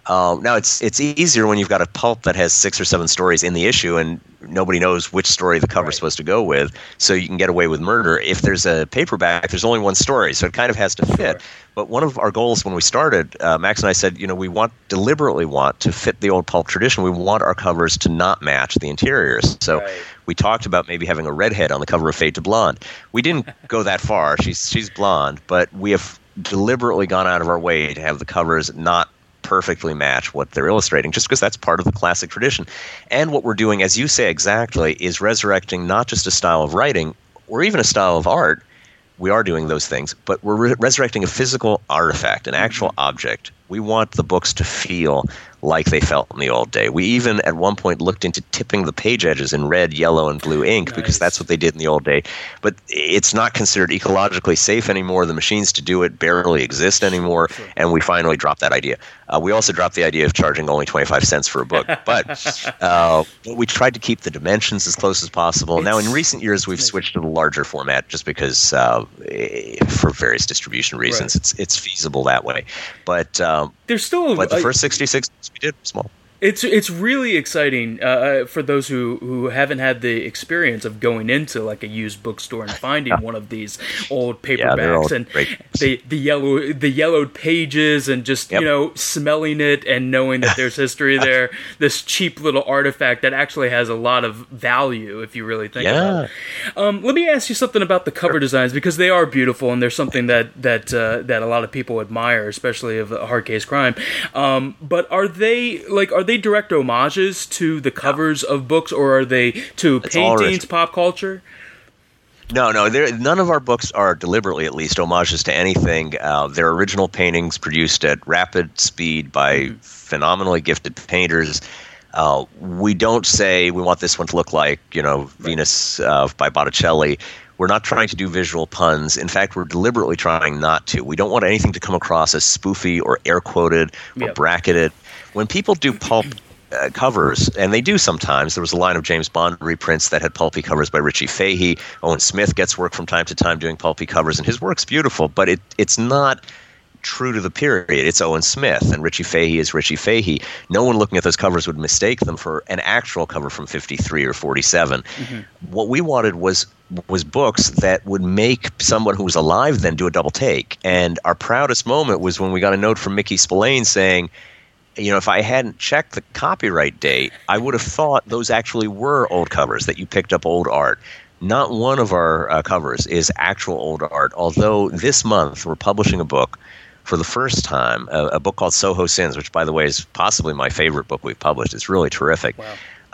Um, now it's it's easier when you've got a pulp that has six or seven stories in the issue and nobody knows which story the cover's Right. supposed to go with, so you can get away with murder. If there's a paperback, there's only one story, so it kind of has to fit. But one of our goals when we started, uh, Max and I said, you know, we want deliberately want to fit the old pulp tradition. We want our covers to not match the interiors. So Right. we talked about maybe having a redhead on the cover of Fade to Blonde. We didn't go that far. She's she's blonde, but we have deliberately gone out of our way to have the covers not perfectly match what they're illustrating just because that's part of the classic tradition. And what we're doing as you say exactly is resurrecting not just a style of writing or even a style of art. We are doing those things, but we're re- resurrecting a physical artifact, an actual mm-hmm. object. We want the books to feel like they felt in the old day. We even at one point looked into tipping the page edges in red, yellow, and blue ink because that's what they did in the old day. But it's not considered ecologically safe anymore. The machines to do it barely exist anymore, and we finally dropped that idea. Uh, we also dropped the idea of charging only 25 cents for a book, but, uh, we tried to keep the dimensions as close as possible. now, in recent years, we've switched to the larger format just because, uh, eh, for various distribution reasons, Right. it's it's feasible that way. But um, There's still but the first 66 we did small. It's it's really exciting uh, for those who, who haven't had the experience of going into like a used bookstore and finding one of these old paperbacks all and great the the yellow the yellowed pages and just Yep. you know smelling it and knowing that there's history there. This cheap little artifact that actually has a lot of value if you really think about it. Um, let me ask you something about the cover designs because they are beautiful and they're something that that uh, that a lot of people admire, especially of a hard case crime. Um, but are they like are they direct homages to the covers of books, or are they to It's paintings, pop culture? No, no, there- none of our books are deliberately, at least, homages to anything. Uh, they're original paintings produced at rapid speed by phenomenally gifted painters. Uh, we don't say we want this one to look like, you know, Venus uh, by Botticelli. We're not trying to do visual puns. In fact, we're deliberately trying not to. We don't want anything to come across as spoofy or air quoted or Yep. bracketed. When people do pulp uh, covers, and they do sometimes. There was a line of James Bond reprints that had pulpy covers by Richie Fahey. Owen Smith gets work from time to time doing pulpy covers, and his work's beautiful, but it it's not true to the period. It's Owen Smith, and Richie Fahey is Richie Fahey. No one looking at those covers would mistake them for an actual cover from 53 or 47. What we wanted was was books that would make someone who was alive then do a double take. And our proudest moment was when we got a note from Mickey Spillane saying, you know, if I hadn't checked the copyright date, I would have thought those actually were old covers that you picked up old art. Not one of our uh, covers is actual old art, although this month we're publishing a book for the first time, a, a book called Soho Sins, which, by the way, is possibly my favorite book we've published. It's really terrific.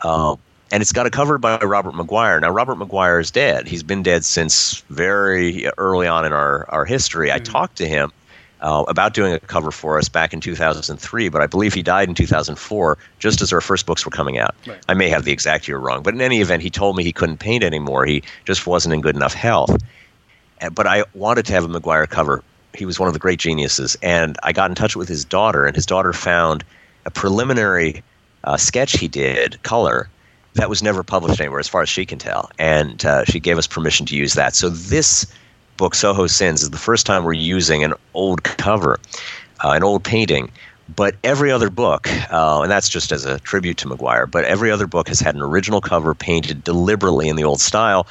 Uh, and it's got a cover by Robert Maguire. Now, Robert Maguire is dead. He's been dead since very early on in our, our history. I talked to him uh, about doing a cover for us back in 2003, but I believe he died in 2004, just as our first books were coming out. Right. I may have the exact year wrong, but in any event, he told me he couldn't paint anymore. He just wasn't in good enough health. But I wanted to have a Maguire cover. He was one of the great geniuses, and I got in touch with his daughter, and his daughter found a preliminary uh, sketch he did, color, that was never published anywhere, as far as she can tell. And uh, she gave us permission to use that. So this book, Soho Sins, is the first time we're using an old cover, uh, an old painting. But every other book, uh, and that's just as a tribute to Maguire, but every other book has had an original cover painted deliberately in the old style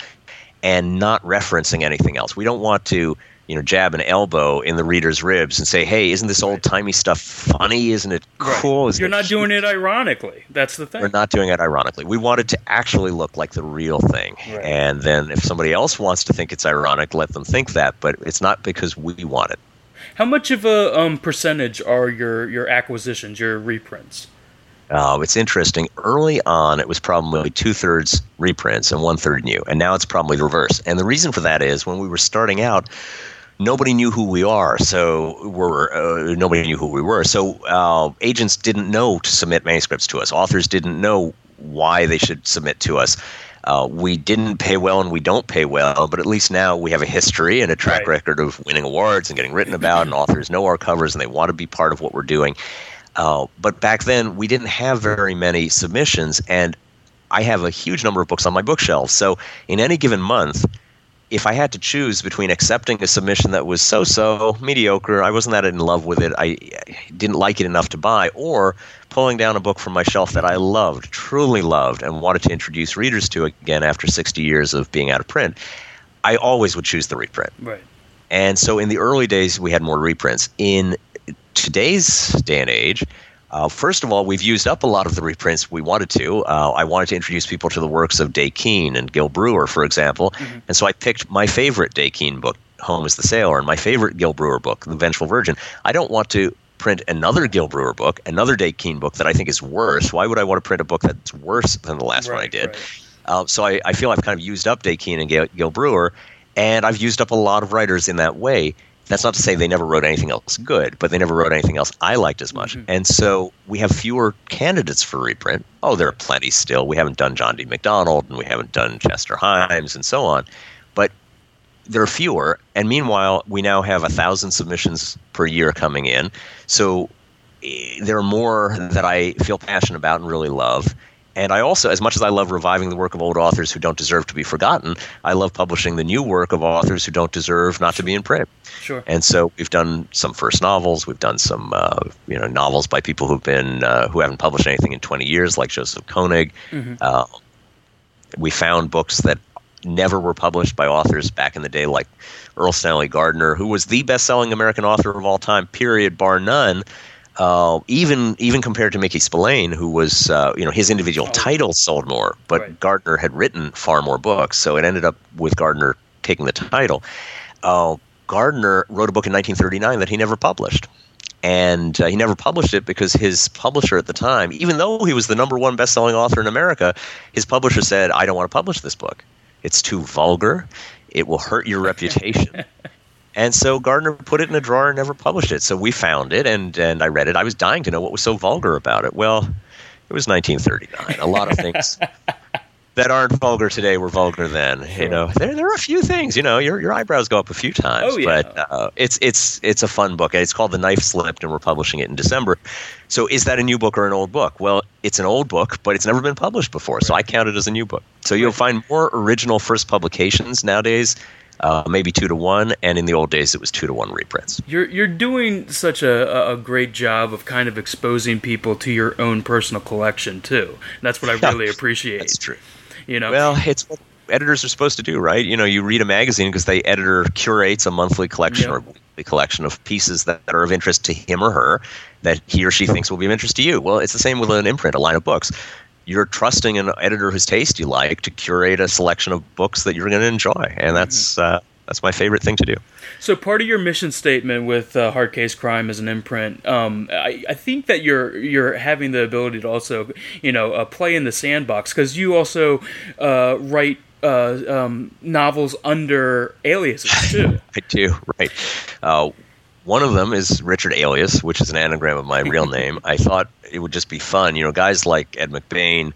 and not referencing anything else. We don't want to, you know, jab an elbow in the reader's ribs and say, "Hey, isn't this old timey stuff funny? Isn't it cool? Isn't You're it not cute?" doing it ironically. That's the thing. We're not doing it ironically. We want it to actually look like the real thing. Right. And then if somebody else wants to think it's ironic, let them think that. But it's not because we want it. How much of a um, percentage are your your acquisitions, your reprints? Uh, it's interesting. Early on, it was probably two thirds reprints and one third new, and now it's probably the reverse. And the reason for that is when we were starting out, nobody knew who we are, so we're uh, nobody knew who we were. So uh, agents didn't know to submit manuscripts to us. Authors didn't know why they should submit to us. Uh, we didn't pay well and we don't pay well, but at least now we have a history and a track Right. record of winning awards and getting written about, and authors know our covers and they want to be part of what we're doing. Uh, but back then, we didn't have very many submissions, and I have a huge number of books on my bookshelf. So, in any given month, if I had to choose between accepting a submission that was so so mediocre, I wasn't that in love with it, I I didn't like it enough to buy, or pulling down a book from my shelf that I loved, truly loved, and wanted to introduce readers to again after 60 years of being out of print, I always would choose the reprint. Right. And so in the early days, we had more reprints. In today's day and age, uh, first of all, we've used up a lot of the reprints we wanted to. Uh, I wanted to introduce people to the works of Day Keene and Gil Brewer, for example. And so I picked my favorite Day Keene book, Home is the Sailor, and my favorite Gil Brewer book, The Vengeful Virgin. I don't want to print another Gil Brewer book, another Day Keene book that I think is worse. Why would I want to print a book that's worse than the last one I did? right. Uh, so I, I feel I've kind of used up Day Keene and Gil, Gil Brewer, and I've used up a lot of writers in that way. That's not to say they never wrote anything else good, but they never wrote anything else I liked as much. And so we have fewer candidates for reprint. Oh, there are plenty still. We haven't done John D. MacDonald, and we haven't done Chester Himes, and so on. But there are fewer, and meanwhile, we now have a thousand submissions per year coming in. So eh, there are more that I feel passionate about and really love. And I also, as much as I love reviving the work of old authors who don't deserve to be forgotten, I love publishing the new work of authors who don't deserve not to be in print. Sure. And so we've done some first novels. We've done some, uh, you know, novels by people who've been uh, who haven't published anything in 20 years, like Joseph Koenig. Uh, we found books that never were published by authors back in the day, like Erle Stanley Gardner, who was the best-selling American author of all time, period, bar none. Uh, even even compared to Mickey Spillane, who was uh, you know his individual titles sold more, but Right. Gardner had written far more books, so it ended up with Gardner taking the title. Uh, Gardner wrote a book in 1939 that he never published. And uh, he never published it because his publisher at the time, even though he was the number one best-selling author in America, his publisher said, "I don't want to publish this book. It's too vulgar. It will hurt your reputation." And so Gardner put it in a drawer and never published it. So we found it, and and I read it. I was dying to know what was so vulgar about it. Well, it was 1939. A lot of things that aren't vulgar today were vulgar then. You know, there there are a few things. You know, your your eyebrows go up a few times. Oh, yeah. But uh, it's it's it's a fun book. It's called The Knife Slipped, and we're publishing it in December. So is that a new book or an old book? Well, it's an old book, but it's never been published before, so I count it as a new book. So you'll find more original first publications nowadays. Uh, maybe two to one, and in the old days it was two to one reprints. You're you're doing such a, a great job of kind of exposing people to your own personal collection too. That's what I really appreciate. That's true. You know, Well, it's what editors are supposed to do, right? You know, you read a magazine because the editor curates a monthly collection Yeah. or weekly collection of pieces that, that are of interest to him or her that he or she thinks will be of interest to you. Well, it's the same with an imprint, a line of books. You're trusting an editor whose taste you like to curate a selection of books that you're going to enjoy, and that's uh, that's my favorite thing to do. So part of your mission statement with uh, Hard Case Crime as an imprint, um, I, I think that you're you're having the ability to also, you know, uh, play in the sandbox because you also uh, write uh, um, novels under aliases too. I do, right. One of them is Richard Alias, which is an anagram of my real name. I thought it would just be fun. You know, guys like Ed McBain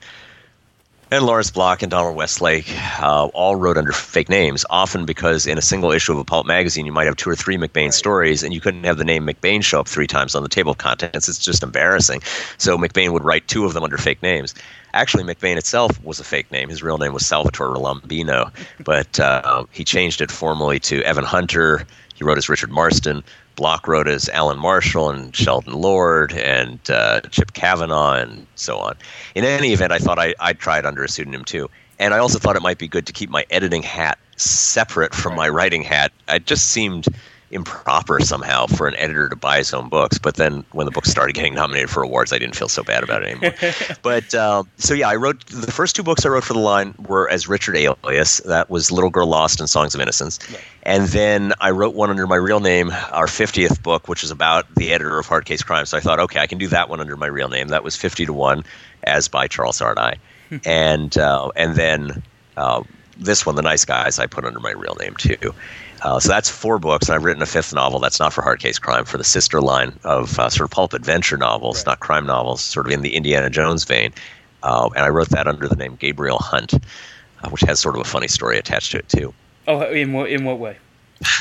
and Lawrence Block and Donald Westlake uh, all wrote under fake names, often because in a single issue of a pulp magazine, you might have two or three McBain stories, and you couldn't have the name McBain show up three times on the table of contents. It's just embarrassing. So McBain would write two of them under fake names. Actually, McBain itself was a fake name. His real name was Salvatore Lombino, but uh, he changed it formally to Evan Hunter. He wrote as Richard Marsten. Block wrote as Alan Marshall and Sheldon Lord and uh, Chip Kavanaugh and so on. In any event, I thought I, I'd try it under a pseudonym too. And I also thought it might be good to keep my editing hat separate from my writing hat. It just seemed improper somehow for an editor to buy his own books. But then when the books started getting nominated for awards, I didn't feel so bad about it anymore. but um, so yeah, I wrote the first two books I wrote for the line were as Richard Alias. That was Little Girl Lost and Songs of Innocence. Right. And then I wrote one under my real name, our 50th book, which is about the editor of Hard Case Crime. So I thought, okay, I can do that one under my real name. That was 50 to 1, as by Charles Ardai. and, uh, and then uh, this one, The Nice Guys, I put under my real name too. Uh, so that's four books, and I've written a fifth novel that's not for hard case crime, for the sister line of uh, sort of pulp adventure novels, right. not crime novels, sort of in the Indiana Jones vein. Uh, and I wrote that under the name Gabriel Hunt, uh, which has sort of a funny story attached to it too. Oh, in what in what way?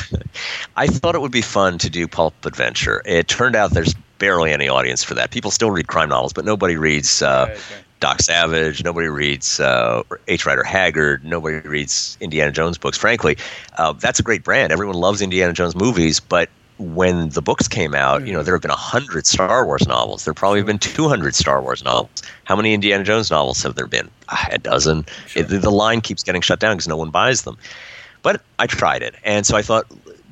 I thought it would be fun to do pulp adventure. It turned out there's barely any audience for that. People still read crime novels, but nobody reads uh, right, right. Doc Savage. Nobody reads uh, H. Rider Haggard. Nobody reads Indiana Jones books. Frankly, uh, that's a great brand. Everyone loves Indiana Jones movies, but when the books came out, you know, there have been a hundred Star Wars novels. There probably have been two hundred Star Wars novels. How many Indiana Jones novels have there been? A dozen. Sure. It, the line keeps getting shut down because no one buys them. But I tried it, and so I thought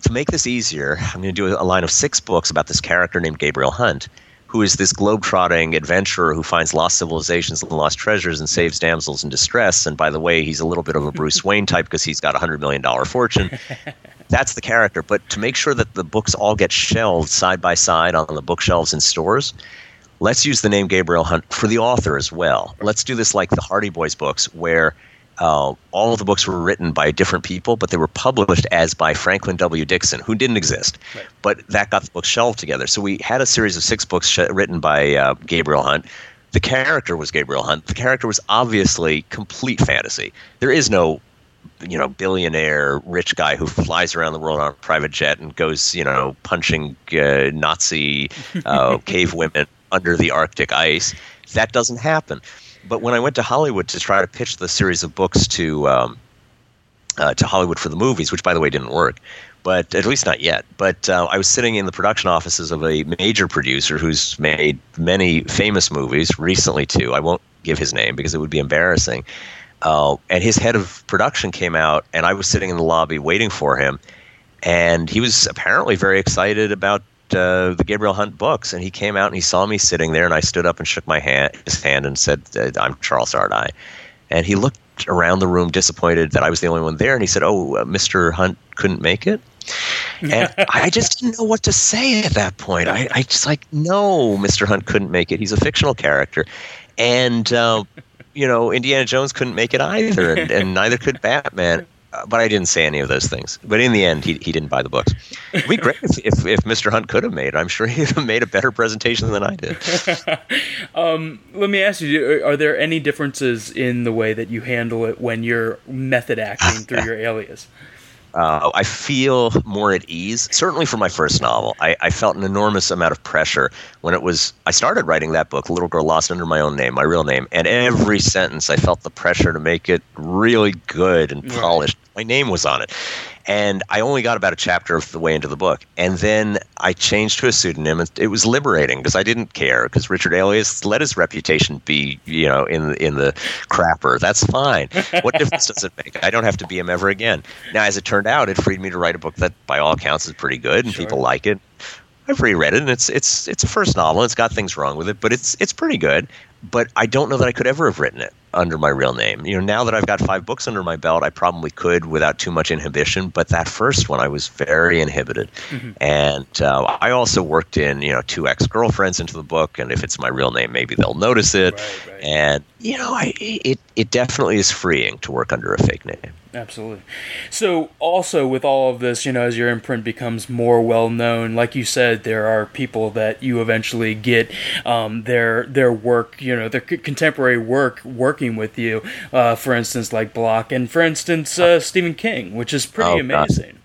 to make this easier, I'm going to do a line of six books about this character named Gabriel Hunt who is this globe-trotting adventurer who finds lost civilizations and lost treasures and saves damsels in distress. And by the way, he's a little bit of a Bruce Wayne type because he's got a hundred million dollar fortune. That's the character. But to make sure that the books all get shelved side by side on the bookshelves in stores, let's use the name Gabriel Hunt for the author as well. Let's do this like the Hardy Boys books, where uh, all of the books were written by different people, but they were published as by Franklin W. Dixon, who didn't exist. Right. But that got the books shelved together. So we had a series of six books sh- written by uh, Gabriel Hunt. The character was Gabriel Hunt. The character was obviously complete fantasy. There is no you know billionaire rich guy who flies around the world on a private jet and goes you know punching uh, Nazi uh, cave women under the Arctic ice. That doesn't happen. But when I went to Hollywood to try to pitch the series of books to um, uh, to Hollywood for the movies, which by the way didn't work, but at least not yet. But uh, I was sitting in the production offices of a major producer who's made many famous movies recently too. I won't give his name because it would be embarrassing. Uh, and his head of production came out, and I was sitting in the lobby waiting for him, and he was apparently very excited about uh, the Gabriel Hunt books, and he came out and he saw me sitting there, and I stood up and shook my hand, his hand, and said, uh, "I'm Charles Ardai," and he looked around the room disappointed that I was the only one there, and he said, "Oh, uh, Mr. Hunt couldn't make it." and I just didn't know what to say at that point. I, I just like, no, Mr. Hunt couldn't make it. He's a fictional character, and uh, you know, Indiana Jones couldn't make it either, and, and neither could Batman. Uh, but I didn't say any of those things. But in the end, he, he didn't buy the books. It'd be great if, if, if Mr. Hunt could have made it. I'm sure he'd have made a better presentation than I did. um, let me ask you are there any differences in the way that you handle it when you're method acting through your alias? Uh, I feel more at ease. Certainly for my first novel, I, I, felt an enormous amount of pressure when it was. I started writing that book, Little Girl Lost, under my own name, my real name, and every sentence I felt the pressure to make it really good and polished. Right. My name was on it, and I only got about a chapter of the way into the book. And then I changed to a pseudonym. And it was liberating because I didn't care because Richard Alias let his reputation be, you know, in the, in the crapper. That's fine. What difference does it make? I don't have to be him ever again. Now, as it turned out, it freed me to write a book that, by all accounts, is pretty good and sure. people like it. I've reread it, and it's it's it's a first novel. It's got things wrong with it, but it's it's pretty good. But I don't know that I could ever have written it under my real name. You know, now that I've got five books under my belt, I probably could without too much inhibition. But that first one, I was very inhibited, mm-hmm. and uh, I also worked in you know two ex girlfriends into the book, and if it's my real name, maybe they'll notice it. Right, right. And you know, I, it it definitely is freeing to work under a fake name. Absolutely. So, also with all of this, you know, as your imprint becomes more well known, like you said, there are people that you eventually get um, their their work, you know, their c- contemporary work working with you. Uh, for instance, like Block, and for instance, uh, Stephen King, which is pretty Oh, amazing.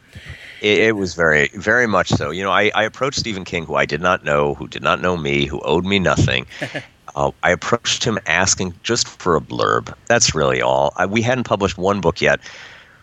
It, it was very, very much so. You know, I, I approached Stephen King, who I did not know, who did not know me, who owed me nothing. uh, I approached him asking just for a blurb. That's really all. I, we hadn't published one book yet,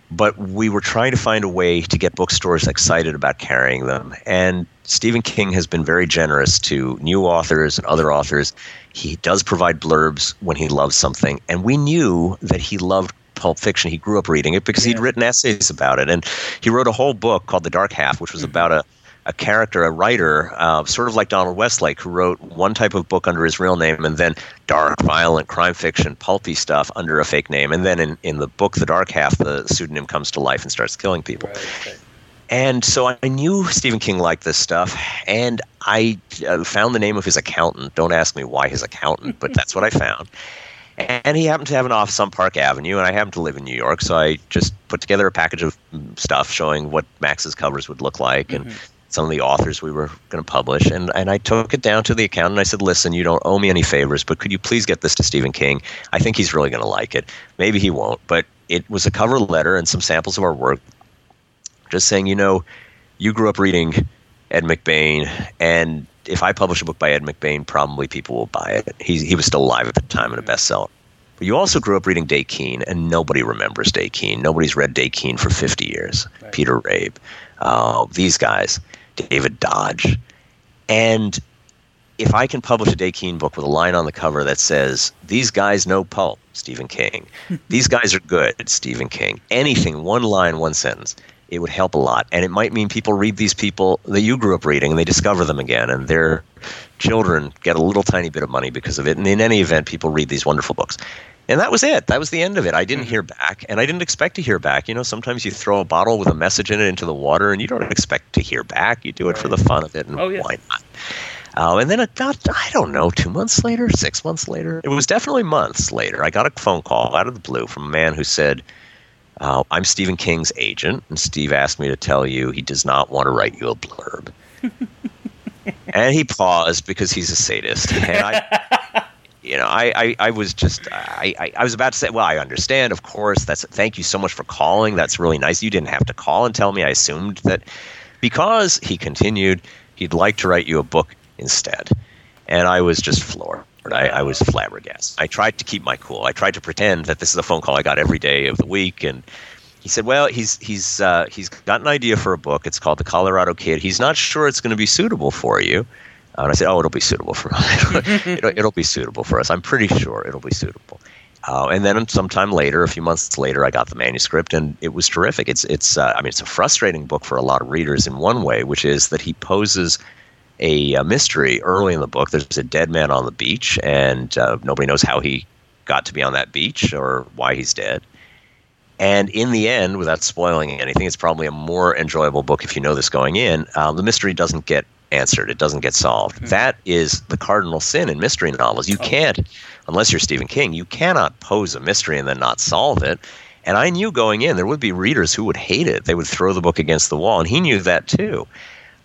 but we were trying to find a way to get bookstores excited about carrying them. And Stephen King has been very generous to new authors and other authors. He does provide blurbs when he loves something, and we knew that he loved pulp fiction. He grew up reading it because he'd written essays about it, and he wrote a whole book called The Dark Half, which was about a a character, a writer, uh, sort of like Donald Westlake, who wrote one type of book under his real name and then dark, violent crime fiction, pulpy stuff under a fake name. And then in, in the book, The Dark Half, the pseudonym comes to life and starts killing people. And so I knew Stephen King liked this stuff, and I uh, found the name of his accountant. Don't ask me why his accountant, but that's what I found. And he happened to have an office on Park Avenue, and I happened to live in New York, so I just put together a package of stuff showing what Max's covers would look like and some of the authors we were going to publish. And, and I took it down to the accountant. and I said, Listen, you don't owe me any favors, but could you please get this to Stephen King? I think he's really going to like it. Maybe he won't, but it was a cover letter and some samples of our work just saying, you know, you grew up reading Ed McBain, and if I publish a book by Ed McBain, probably people will buy it. He, he was still alive at the time and a bestseller. But you also grew up reading Day Keene, and nobody remembers Day Keene. Nobody's read Day Keene for 50 years. Peter Rabe, uh, these guys, David Dodge. And if I can publish a Day Keene book with a line on the cover that says, These guys know pulp, Stephen King. These guys are good, Stephen King. Anything, one line, one sentence, it would help a lot. And it might mean people read these people that you grew up reading and they discover them again, and their children get a little tiny bit of money because of it. And in any event, people read these wonderful books. And that was it. That was the end of it. I didn't hear back, and I didn't expect to hear back. You know, sometimes you throw a bottle with a message in it into the water, and you don't expect to hear back. You do it for the fun of it, and Oh, yeah. why not? Uh, and then about, I don't know, two months later, six months later, it was definitely months later, I got a phone call out of the blue from a man who said, uh, I'm Stephen King's agent, and Steve asked me to tell you he does not want to write you a blurb. and he paused because he's a sadist. And I, you know, I, I, I was just, I, I, I was about to say, well, I understand, of course. That's thank you so much for calling. That's really nice. You didn't have to call and tell me. I assumed that because he continued, he'd like to write you a book instead. And I was just floored. I, I was flabbergasted. I tried to keep my cool. I tried to pretend that this is a phone call I got every day of the week. And he said, "Well, he's he's uh, he's got an idea for a book. It's called The Colorado Kid. He's not sure it's going to be suitable for you." Uh, and I said, "Oh, it'll be suitable for it'll, it'll be suitable for us. I'm pretty sure it'll be suitable." Uh, and then sometime later, a few months later, I got the manuscript, and it was terrific. It's it's uh, I mean, it's a frustrating book for a lot of readers in one way, which is that he poses a, a mystery early in the book. There's a dead man on the beach, and uh, nobody knows how he got to be on that beach or why he's dead. And in the end, without spoiling anything, it's probably a more enjoyable book if you know this going in. Um, the mystery doesn't get answered, it doesn't get solved. That is the cardinal sin in mystery novels. You can't, unless you're Stephen King, you cannot pose a mystery and then not solve it. And I knew going in there would be readers who would hate it. They would throw the book against the wall, and he knew that too.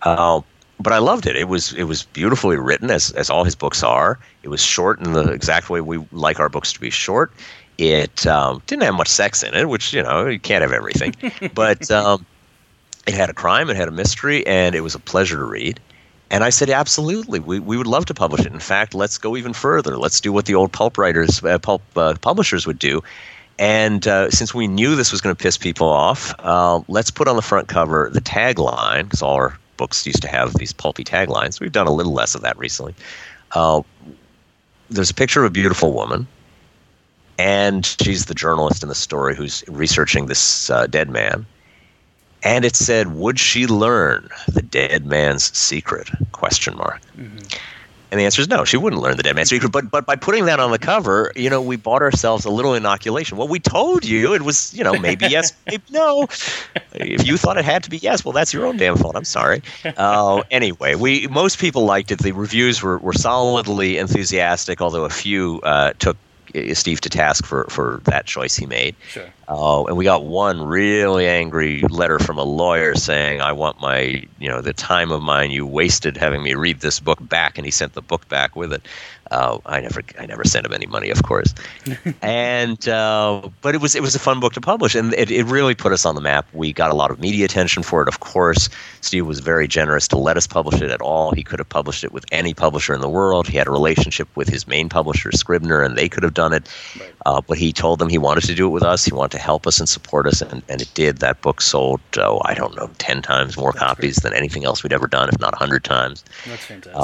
Uh, but I loved it. It was it was beautifully written, as as all his books are. It was short in the exact way we like our books to be short. It um, didn't have much sex in it, which you know you can't have everything, but um, it had a crime, it had a mystery, and it was a pleasure to read. And I said, absolutely, we, we would love to publish it. In fact, let's go even further. Let's do what the old pulp writers, uh, pulp uh, publishers would do. And uh, since we knew this was going to piss people off, uh, let's put on the front cover the tagline, because all our books used to have these pulpy taglines. We've done a little less of that recently. Uh, there's a picture of a beautiful woman, and she's the journalist in the story who's researching this uh, dead man. And it said, "Would she learn the dead man's secret?" Question mark. And the answer is no. She wouldn't learn the dead man's secret. But but by putting that on the cover, you know, we bought ourselves a little inoculation. Well, we told you it was, you know, maybe yes, maybe no. If you thought it had to be yes, well, that's your own damn fault. I'm sorry. Uh, anyway, we most people liked it. The reviews were were solidly enthusiastic, although a few uh, took Steve to task for, for that choice he made. Sure. Uh, and we got one really angry letter from a lawyer saying, "I want my, you know, the time of mine you wasted having me read this book back." And he sent the book back with it. Uh, I never, I never sent him any money, of course. and uh, but it was, it was a fun book to publish, and it, it really put us on the map. We got a lot of media attention for it. Of course, Steve was very generous to let us publish it at all. He could have published it with any publisher in the world. He had a relationship with his main publisher, Scribner, and they could have done it. Right. Uh, but he told them he wanted to do it with us. He wanted to help us and support us, and, and it did. That book sold, oh, I don't know, ten times more copies than anything else we'd ever done, if not a hundred times. That's fantastic.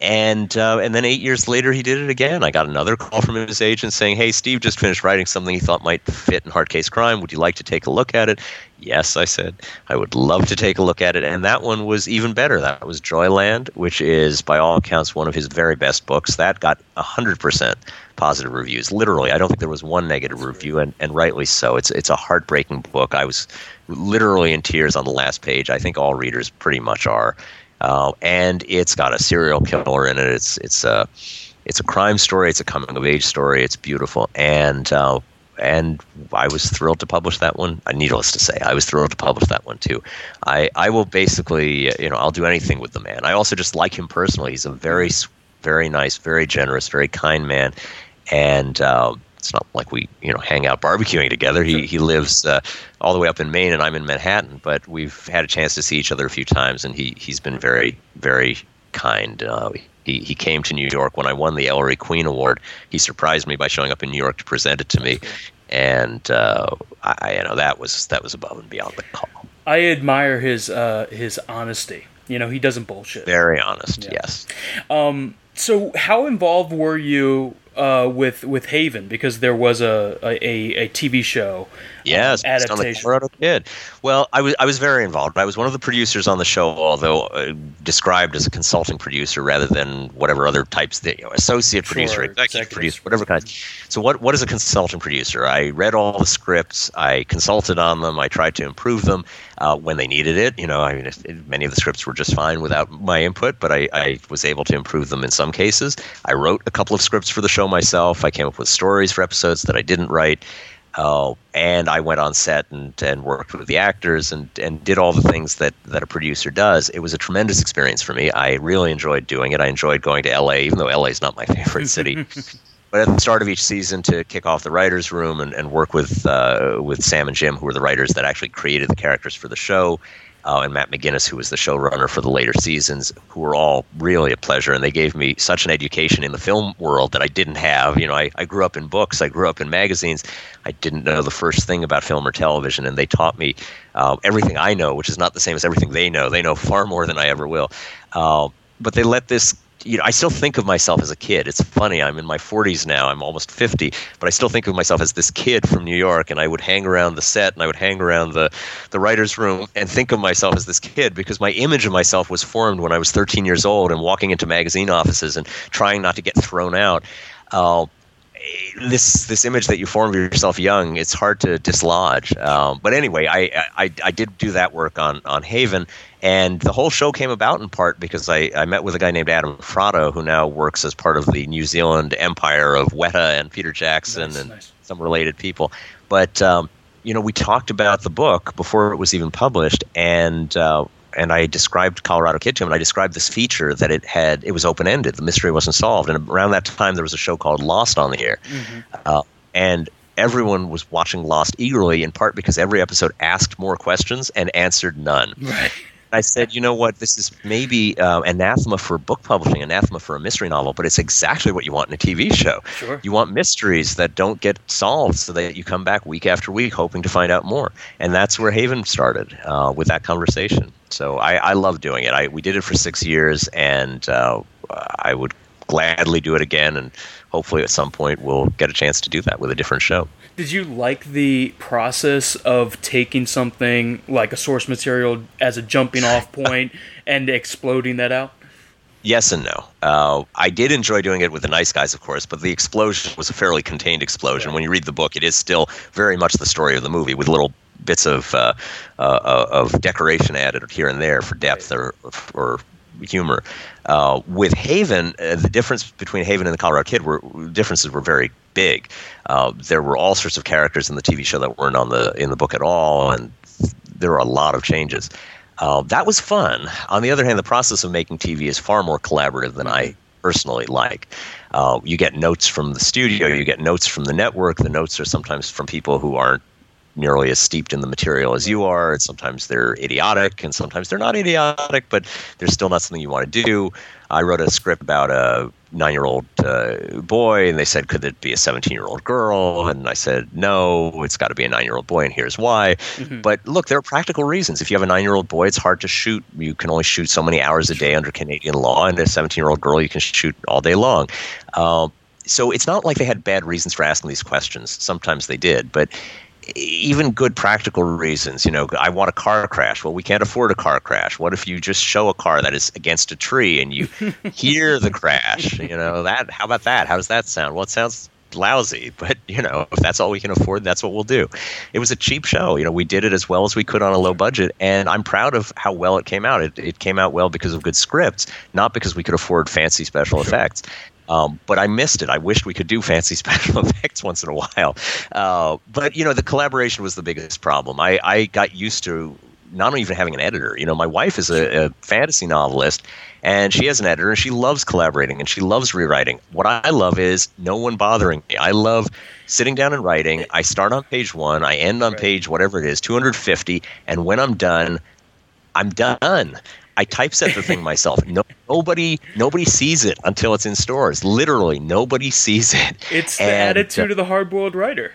And uh, and then eight years later, he did it again. I got another call from his agent saying, "Hey, Steve just finished writing something he thought might fit in Hard Case Crime. Would you like to take a look at it?" Yes, I said, I would love to take a look at it. And that one was even better. That was Joyland, which is, by all accounts, one of his very best books. That got 100% positive reviews. Literally, I don't think there was one negative review, and, and rightly so. It's, it's a heartbreaking book. I was literally in tears on the last page. I think all readers pretty much are. Uh, and it's got a serial killer in it. It's, it's a. It's a crime story. It's a coming of age story. It's beautiful, and uh, and I was thrilled to publish that one. Uh, needless to say, I was thrilled to publish that one too. I, I will basically, you know, I'll do anything with the man. I also just like him personally. He's a very, very nice, very generous, very kind man, and uh, it's not like we, you know, hang out barbecuing together. He he lives uh, all the way up in Maine, and I'm in Manhattan. But we've had a chance to see each other a few times, and he he's been very, very kind. Uh, he, he came to New York when I won the Ellery Queen Award. He surprised me by showing up in New York to present it to me, and uh, I, you know that was that was above and beyond the call. I admire his uh, his honesty. You know, he doesn't bullshit. Very honest, Yeah. yes. Um, so, how involved were you uh, with with Haven? Because there was a a, a TV show. Yes, based on the adaptation. Colorado Kid. Well, I was I was very involved. I was one of the producers on the show, although uh, described as a consulting producer rather than whatever other types that you know, associate Sure, producer, executive producer, whatever kind. So what what is a consulting producer? I read all the scripts, I consulted on them, I tried to improve them uh, when they needed it. You know, I mean, if, if many of the scripts were just fine without my input, but I, I was able to improve them in some cases. I wrote a couple of scripts for the show myself. I came up with stories for episodes that I didn't write. Uh, and I went on set and, and worked with the actors and, and did all the things that, that a producer does. It was a tremendous experience for me. I really enjoyed doing it. I enjoyed going to LA, even though LA is not my favorite city. but at the start of each season, to kick off the writers' room and, and work with uh, with Sam and Jim, who were the writers that actually created the characters for the show, uh, and Matt McGuinness, who was the showrunner for the later seasons, who were all really a pleasure. And they gave me such an education in the film world that I didn't have. You know, I, I grew up in books, I grew up in magazines. I didn't know the first thing about film or television, and they taught me uh, everything I know, which is not the same as everything they know. They know far more than I ever will. Uh, but they let this you know, I still think of myself as a kid. It's funny. I'm in my 40s now. I'm almost 50, but I still think of myself as this kid from New York. And I would hang around the set and I would hang around the, the writer's room and think of myself as this kid because my image of myself was formed when I was 13 years old and walking into magazine offices and trying not to get thrown out. Uh, this this image that you form of yourself young, it's hard to dislodge. Um, but anyway, I, I I did do that work on on Haven, and the whole show came about in part because I, I met with a guy named Adam Fratto, who now works as part of the New Zealand empire of Weta and Peter Jackson Nice, and nice. some related people. But um, you know, we talked about the book before it was even published, and uh, and I described Colorado Kid to him, and I described this feature that it had. It was open ended. The mystery wasn't solved, and around that time there was a show called Lost on the air, uh, and everyone was watching Lost eagerly, in part because every episode asked more questions and answered none. Right. I said, you know what? This is maybe uh, anathema for book publishing, anathema for a mystery novel, but it's exactly what you want in a TV show. Sure. You want mysteries that don't get solved so that you come back week after week hoping to find out more. And that's where Haven started uh, with that conversation. So I, I love doing it. I, we did it for six years, and uh, I would gladly do it again. And hopefully at some point we'll get a chance to do that with a different show. Did you like the process of taking something like a source material as a jumping off point and exploding that out? Yes and no. Uh, I did enjoy doing it with the nice guys, of course, but the explosion was a fairly contained explosion. When you read the book, it is still very much the story of the movie, with little bits of uh, uh, of decoration added here and there for depth or or humor. Uh, with Haven, uh, the difference between Haven and the Colorado Kid were differences were very big. Uh, there were all sorts of characters in the TV show that weren't on the in the book at all, and there were a lot of changes. Uh, that was fun. On the other hand, the process of making TV is far more collaborative than I personally like. Uh, you get notes from the studio, you get notes from the network. The notes are sometimes from people who aren't nearly as steeped in the material as you are. And sometimes they're idiotic, and sometimes they're not idiotic, but they're still not something you want to do. I wrote a script about a nine year old uh, boy, and they said, Could it be a 17 year old girl? And I said, No, it's got to be a nine year old boy, and here's why. Mm-hmm. But look, there are practical reasons. If you have a nine year old boy, it's hard to shoot. You can only shoot so many hours a day under Canadian law, and a 17 year old girl, you can shoot all day long. Um, so it's not like they had bad reasons for asking these questions. Sometimes they did, but even good practical reasons. You know, I want a car crash. Well, we can't afford a car crash. What if you just show a car that is against a tree and you hear the crash? You know that. How about that? How does that sound? Well, it sounds lousy, but you know, if that's all we can afford, that's what we'll do. It was a cheap show. You know, we did it as well as we could on a low budget, and I'm proud of how well it came out. It, it came out well because of good scripts, not because we could afford fancy special sure. effects. Um, but I missed it. I wished we could do fancy special effects once in a while. Uh, but you know, the collaboration was the biggest problem. I, I got used to not even having an editor. You know, my wife is a, a, fantasy novelist, and she has an editor, and she loves collaborating and she loves rewriting. What I love is no one bothering me. I love sitting down and writing. I start on page one, I end on page whatever it is, 250, and when I'm done, I'm done. I typeset the thing myself. No, nobody, nobody sees it until it's in stores. Literally, nobody sees it. It's the and, attitude uh, of the hard-boiled writer.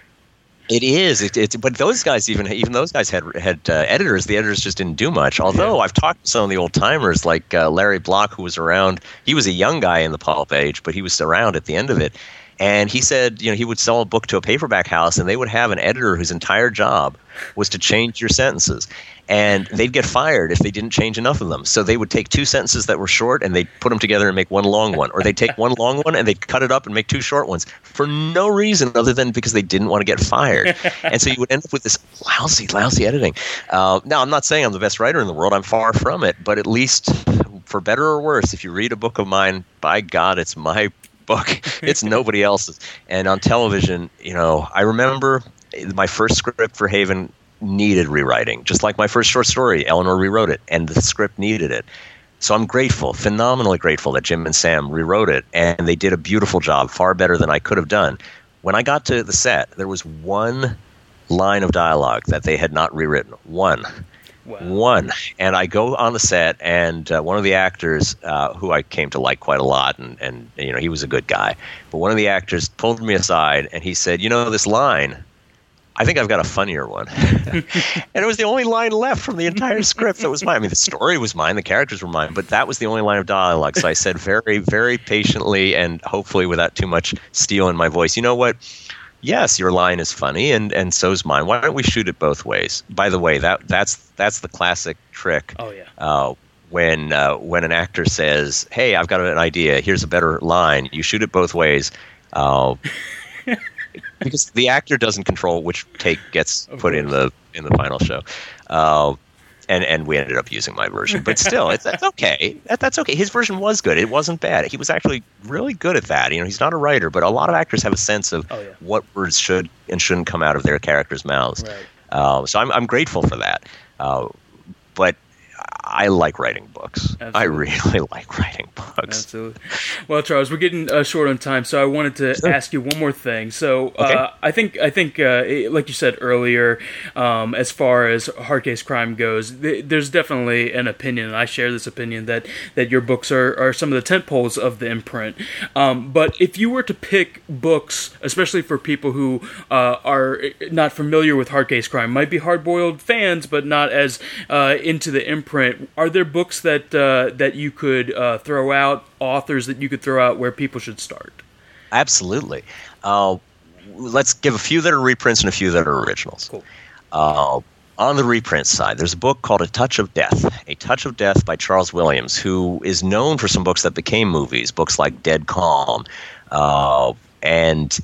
It is. It, it's but those guys even even those guys had had uh, editors. The editors just didn't do much. Although yeah. I've talked to some of the old timers, like uh, Larry Block, who was around. He was a young guy in the pulp age, but he was around at the end of it. And he said, you know, he would sell a book to a paperback house, and they would have an editor whose entire job was to change your sentences and they'd get fired if they didn't change enough of them. So they would take two sentences that were short and they'd put them together and make one long one, or they'd take one long one and they'd cut it up and make two short ones for no reason other than because they didn't want to get fired. and so you would end up with this lousy, lousy editing. Uh, now, I'm not saying I'm the best writer in the world. I'm far from it, but at least for better or worse, if you read a book of mine, by God, it's my book. It's nobody else's. And on television, you know, I remember my first script for Haven needed rewriting. Just like my first short story, Eleanor rewrote it, and the script needed it. So I'm grateful, phenomenally grateful that Jim and Sam rewrote it, and they did a beautiful job, far better than I could have done. When I got to the set, there was one line of dialogue that they had not rewritten. One. Wow. One. And I go on the set, and uh, one of the actors, uh, who I came to like quite a lot, and, and you know he was a good guy, but one of the actors pulled me aside and he said, "You know this line." I think I've got a funnier one. and it was the only line left from the entire script that was mine. I mean, the story was mine, the characters were mine, but that was the only line of dialogue. So I said very, very patiently and hopefully without too much steel in my voice, you know what? Yes, your line is funny, and, and so's mine. Why don't we shoot it both ways? By the way, that that's that's the classic trick. Oh yeah. Uh, when uh, when an actor says, "Hey, I've got an idea. Here's a better line," you shoot it both ways. Uh, because the actor doesn't control which take gets put course. in the in the final show. Uh, and and we ended up using my version, but still, it's that's okay. That, that's okay. His version was good. It wasn't bad. He was actually really good at that. You know, he's not a writer, but a lot of actors have a sense of oh, yeah. what words should and shouldn't come out of their characters' mouths. Right. Uh, so I'm I'm grateful for that. Uh, but I like writing books. Absolutely. I really like writing books. Absolutely. Well, Charles, we're getting uh, short on time, so I wanted to sure. ask you one more thing. So, uh, okay. I think I think, uh, like you said earlier, um, as far as hard case crime goes, th- there's definitely an opinion, and I share this opinion that that your books are, are some of the tent poles of the imprint. Um, but if you were to pick books, especially for people who uh, are not familiar with hard case crime, might be hard boiled fans, but not as uh, into the imprint are there books that uh, that you could uh, throw out, authors that you could throw out where people should start? Absolutely. Uh, let's give a few that are reprints and a few that are originals. Cool. Uh, on the reprint side, there's a book called A Touch of Death. A Touch of Death by Charles Williams, who is known for some books that became movies, books like Dead Calm. Uh, and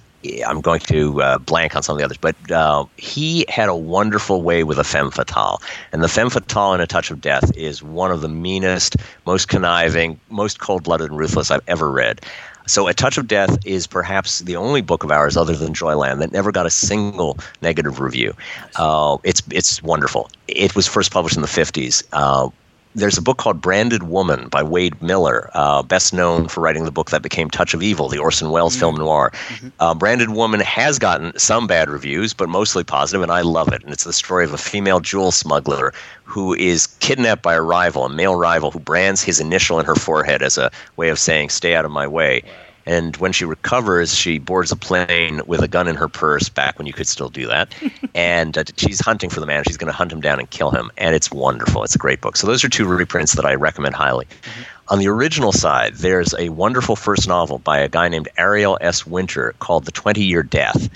I'm going to uh, blank on some of the others, but uh, he had a wonderful way with a femme fatale. And the femme fatale in A Touch of Death is one of the meanest, most conniving, most cold blooded and ruthless I've ever read. So, A Touch of Death is perhaps the only book of ours, other than Joyland, that never got a single negative review. Uh, it's it's wonderful. It was first published in the 50s. Uh, there's a book called Branded Woman by Wade Miller, uh, best known for writing the book that became Touch of Evil, the Orson Welles mm-hmm. film noir. Mm-hmm. Uh, Branded Woman has gotten some bad reviews, but mostly positive, and I love it. And it's the story of a female jewel smuggler who is kidnapped by a rival, a male rival, who brands his initial in her forehead as a way of saying, Stay out of my way. Wow. And when she recovers, she boards a plane with a gun in her purse, back when you could still do that. and uh, she's hunting for the man. She's going to hunt him down and kill him. And it's wonderful. It's a great book. So those are two reprints that I recommend highly. Mm-hmm. On the original side, there's a wonderful first novel by a guy named Ariel S. Winter called The 20 Year Death.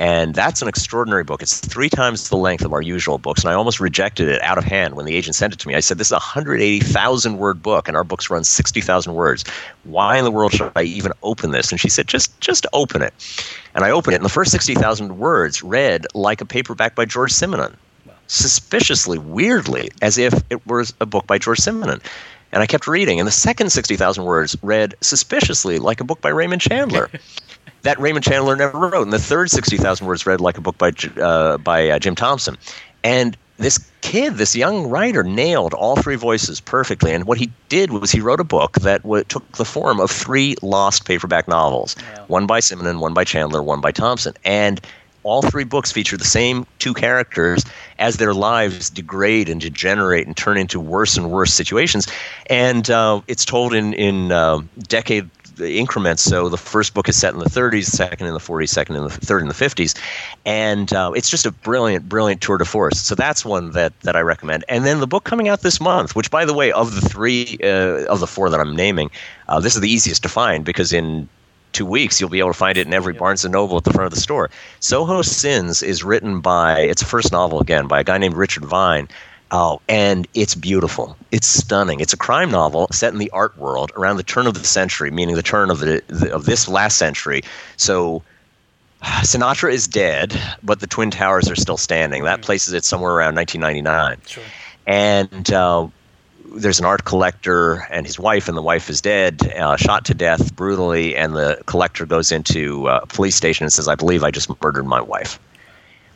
And that's an extraordinary book. It's three times the length of our usual books. And I almost rejected it out of hand when the agent sent it to me. I said, This is a 180,000 word book, and our books run 60,000 words. Why in the world should I even open this? And she said, Just, just open it. And I opened it, and the first 60,000 words read like a paperback by George Simenon, suspiciously, weirdly, as if it was a book by George Simenon. And I kept reading, and the second 60,000 words read suspiciously like a book by Raymond Chandler. that Raymond Chandler never wrote. And the third 60,000 words read like a book by, uh, by uh, Jim Thompson. And this kid, this young writer, nailed all three voices perfectly. And what he did was he wrote a book that w- took the form of three lost paperback novels yeah. one by Simenon, one by Chandler, one by Thompson. And all three books feature the same two characters as their lives degrade and degenerate and turn into worse and worse situations. And uh, it's told in, in uh, decade increments. So the first book is set in the 30s, second in the 40s, second in the third in the 50s, and uh, it's just a brilliant, brilliant tour de force. So that's one that that I recommend. And then the book coming out this month, which by the way, of the three uh, of the four that I'm naming, uh, this is the easiest to find because in two weeks, you'll be able to find it in every Barnes and Noble at the front of the store. Soho Sins is written by it's a first novel again by a guy named Richard Vine, Oh, and it's beautiful. It's stunning. It's a crime novel set in the art world around the turn of the century, meaning the turn of the, the of this last century. So Sinatra is dead, but the Twin Towers are still standing. That mm-hmm. places it somewhere around 1999. Sure. And uh, there's an art collector and his wife, and the wife is dead, uh, shot to death brutally. And the collector goes into uh, a police station and says, "I believe I just murdered my wife."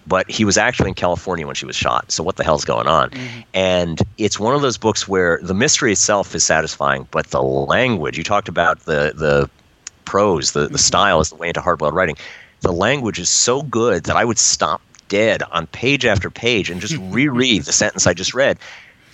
But he was actually in California when she was shot. So what the hell's going on? Mm-hmm. And it's one of those books where the mystery itself is satisfying, but the language you talked about the the prose, the, the mm-hmm. style is the way into hardboiled writing. The language is so good that I would stop dead on page after page and just reread the sentence I just read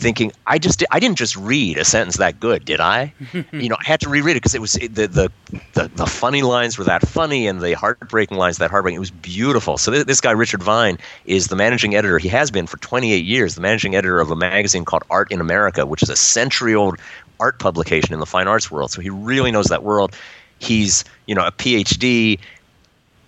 thinking I just I didn't just read a sentence that good, did I? you know, I had to reread it because it was the, the, the the funny lines were that funny and the heartbreaking lines that heartbreaking. It was beautiful. So this, this guy Richard Vine is the managing editor. He has been for 28 years, the managing editor of a magazine called Art in America, which is a century old art publication in the fine arts world. So he really knows that world. He's you know a PhD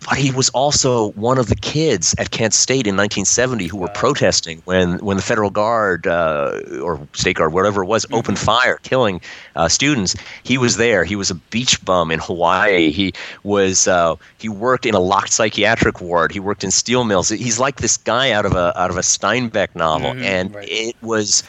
but he was also one of the kids at Kent State in 1970 who were protesting when, when the federal guard uh, or state guard, whatever it was, mm-hmm. opened fire, killing uh, students. He was there. He was a beach bum in Hawaii. He was uh, he worked in a locked psychiatric ward. He worked in steel mills. He's like this guy out of a out of a Steinbeck novel, mm-hmm, and right. it was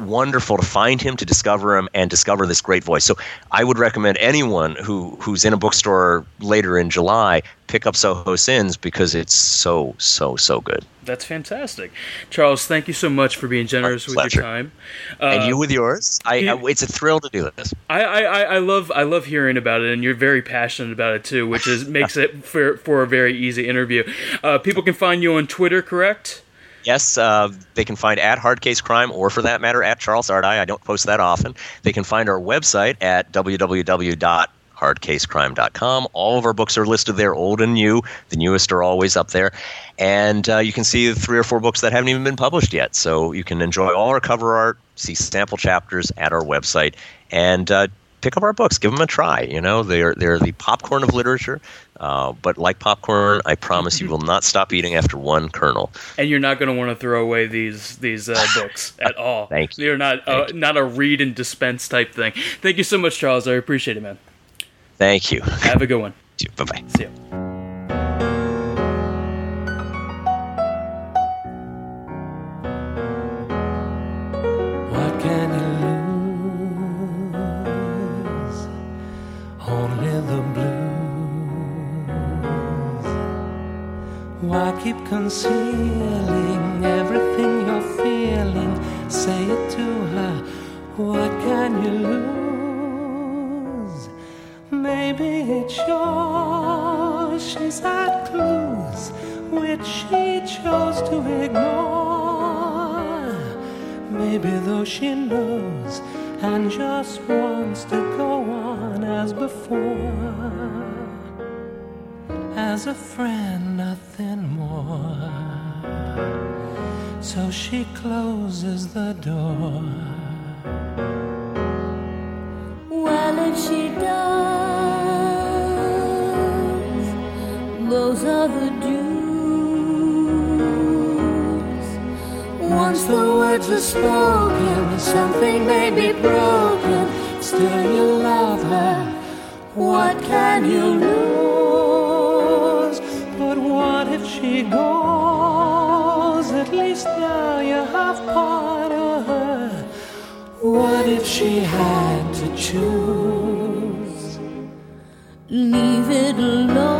wonderful to find him, to discover him, and discover this great voice. So I would recommend anyone who who's in a bookstore later in July pick up Soho Sins because it's so so so good. That's fantastic, Charles. Thank you so much for being generous with your time, uh, and you with yours. I, I, it's a thrill to do this. I, I, I love I love hearing about it, and you're very passionate about it too, which is makes it for for a very easy interview. Uh, people can find you on Twitter, correct? Yes, uh, they can find at Hardcase Crime, or for that matter, at Charles Ardai. I don't post that often. They can find our website at www www.hardcasecrime.com. All of our books are listed there, old and new. The newest are always up there. And uh, you can see three or four books that haven't even been published yet. So you can enjoy all our cover art, see sample chapters at our website, and uh, pick up our books. Give them a try. You know, they're they're the popcorn of literature. Uh, but like popcorn, I promise you will not stop eating after one kernel. And you're not going to want to throw away these these uh, books at all. Thank you. You're not uh, you. not a read and dispense type thing. Thank you so much, Charles. I appreciate it, man. Thank you. Have a good one. Bye bye. See you. Keep concealing everything you're feeling. Say it to her. What can you lose? Maybe it's yours. She's had clues which she chose to ignore. Maybe though she knows and just wants to go on as before as a friend, So she closes the door. Well, if she does, those are the dues. Once the words are spoken, something may be broken. Still, you love her. What can you lose? She had to choose? Leave it alone.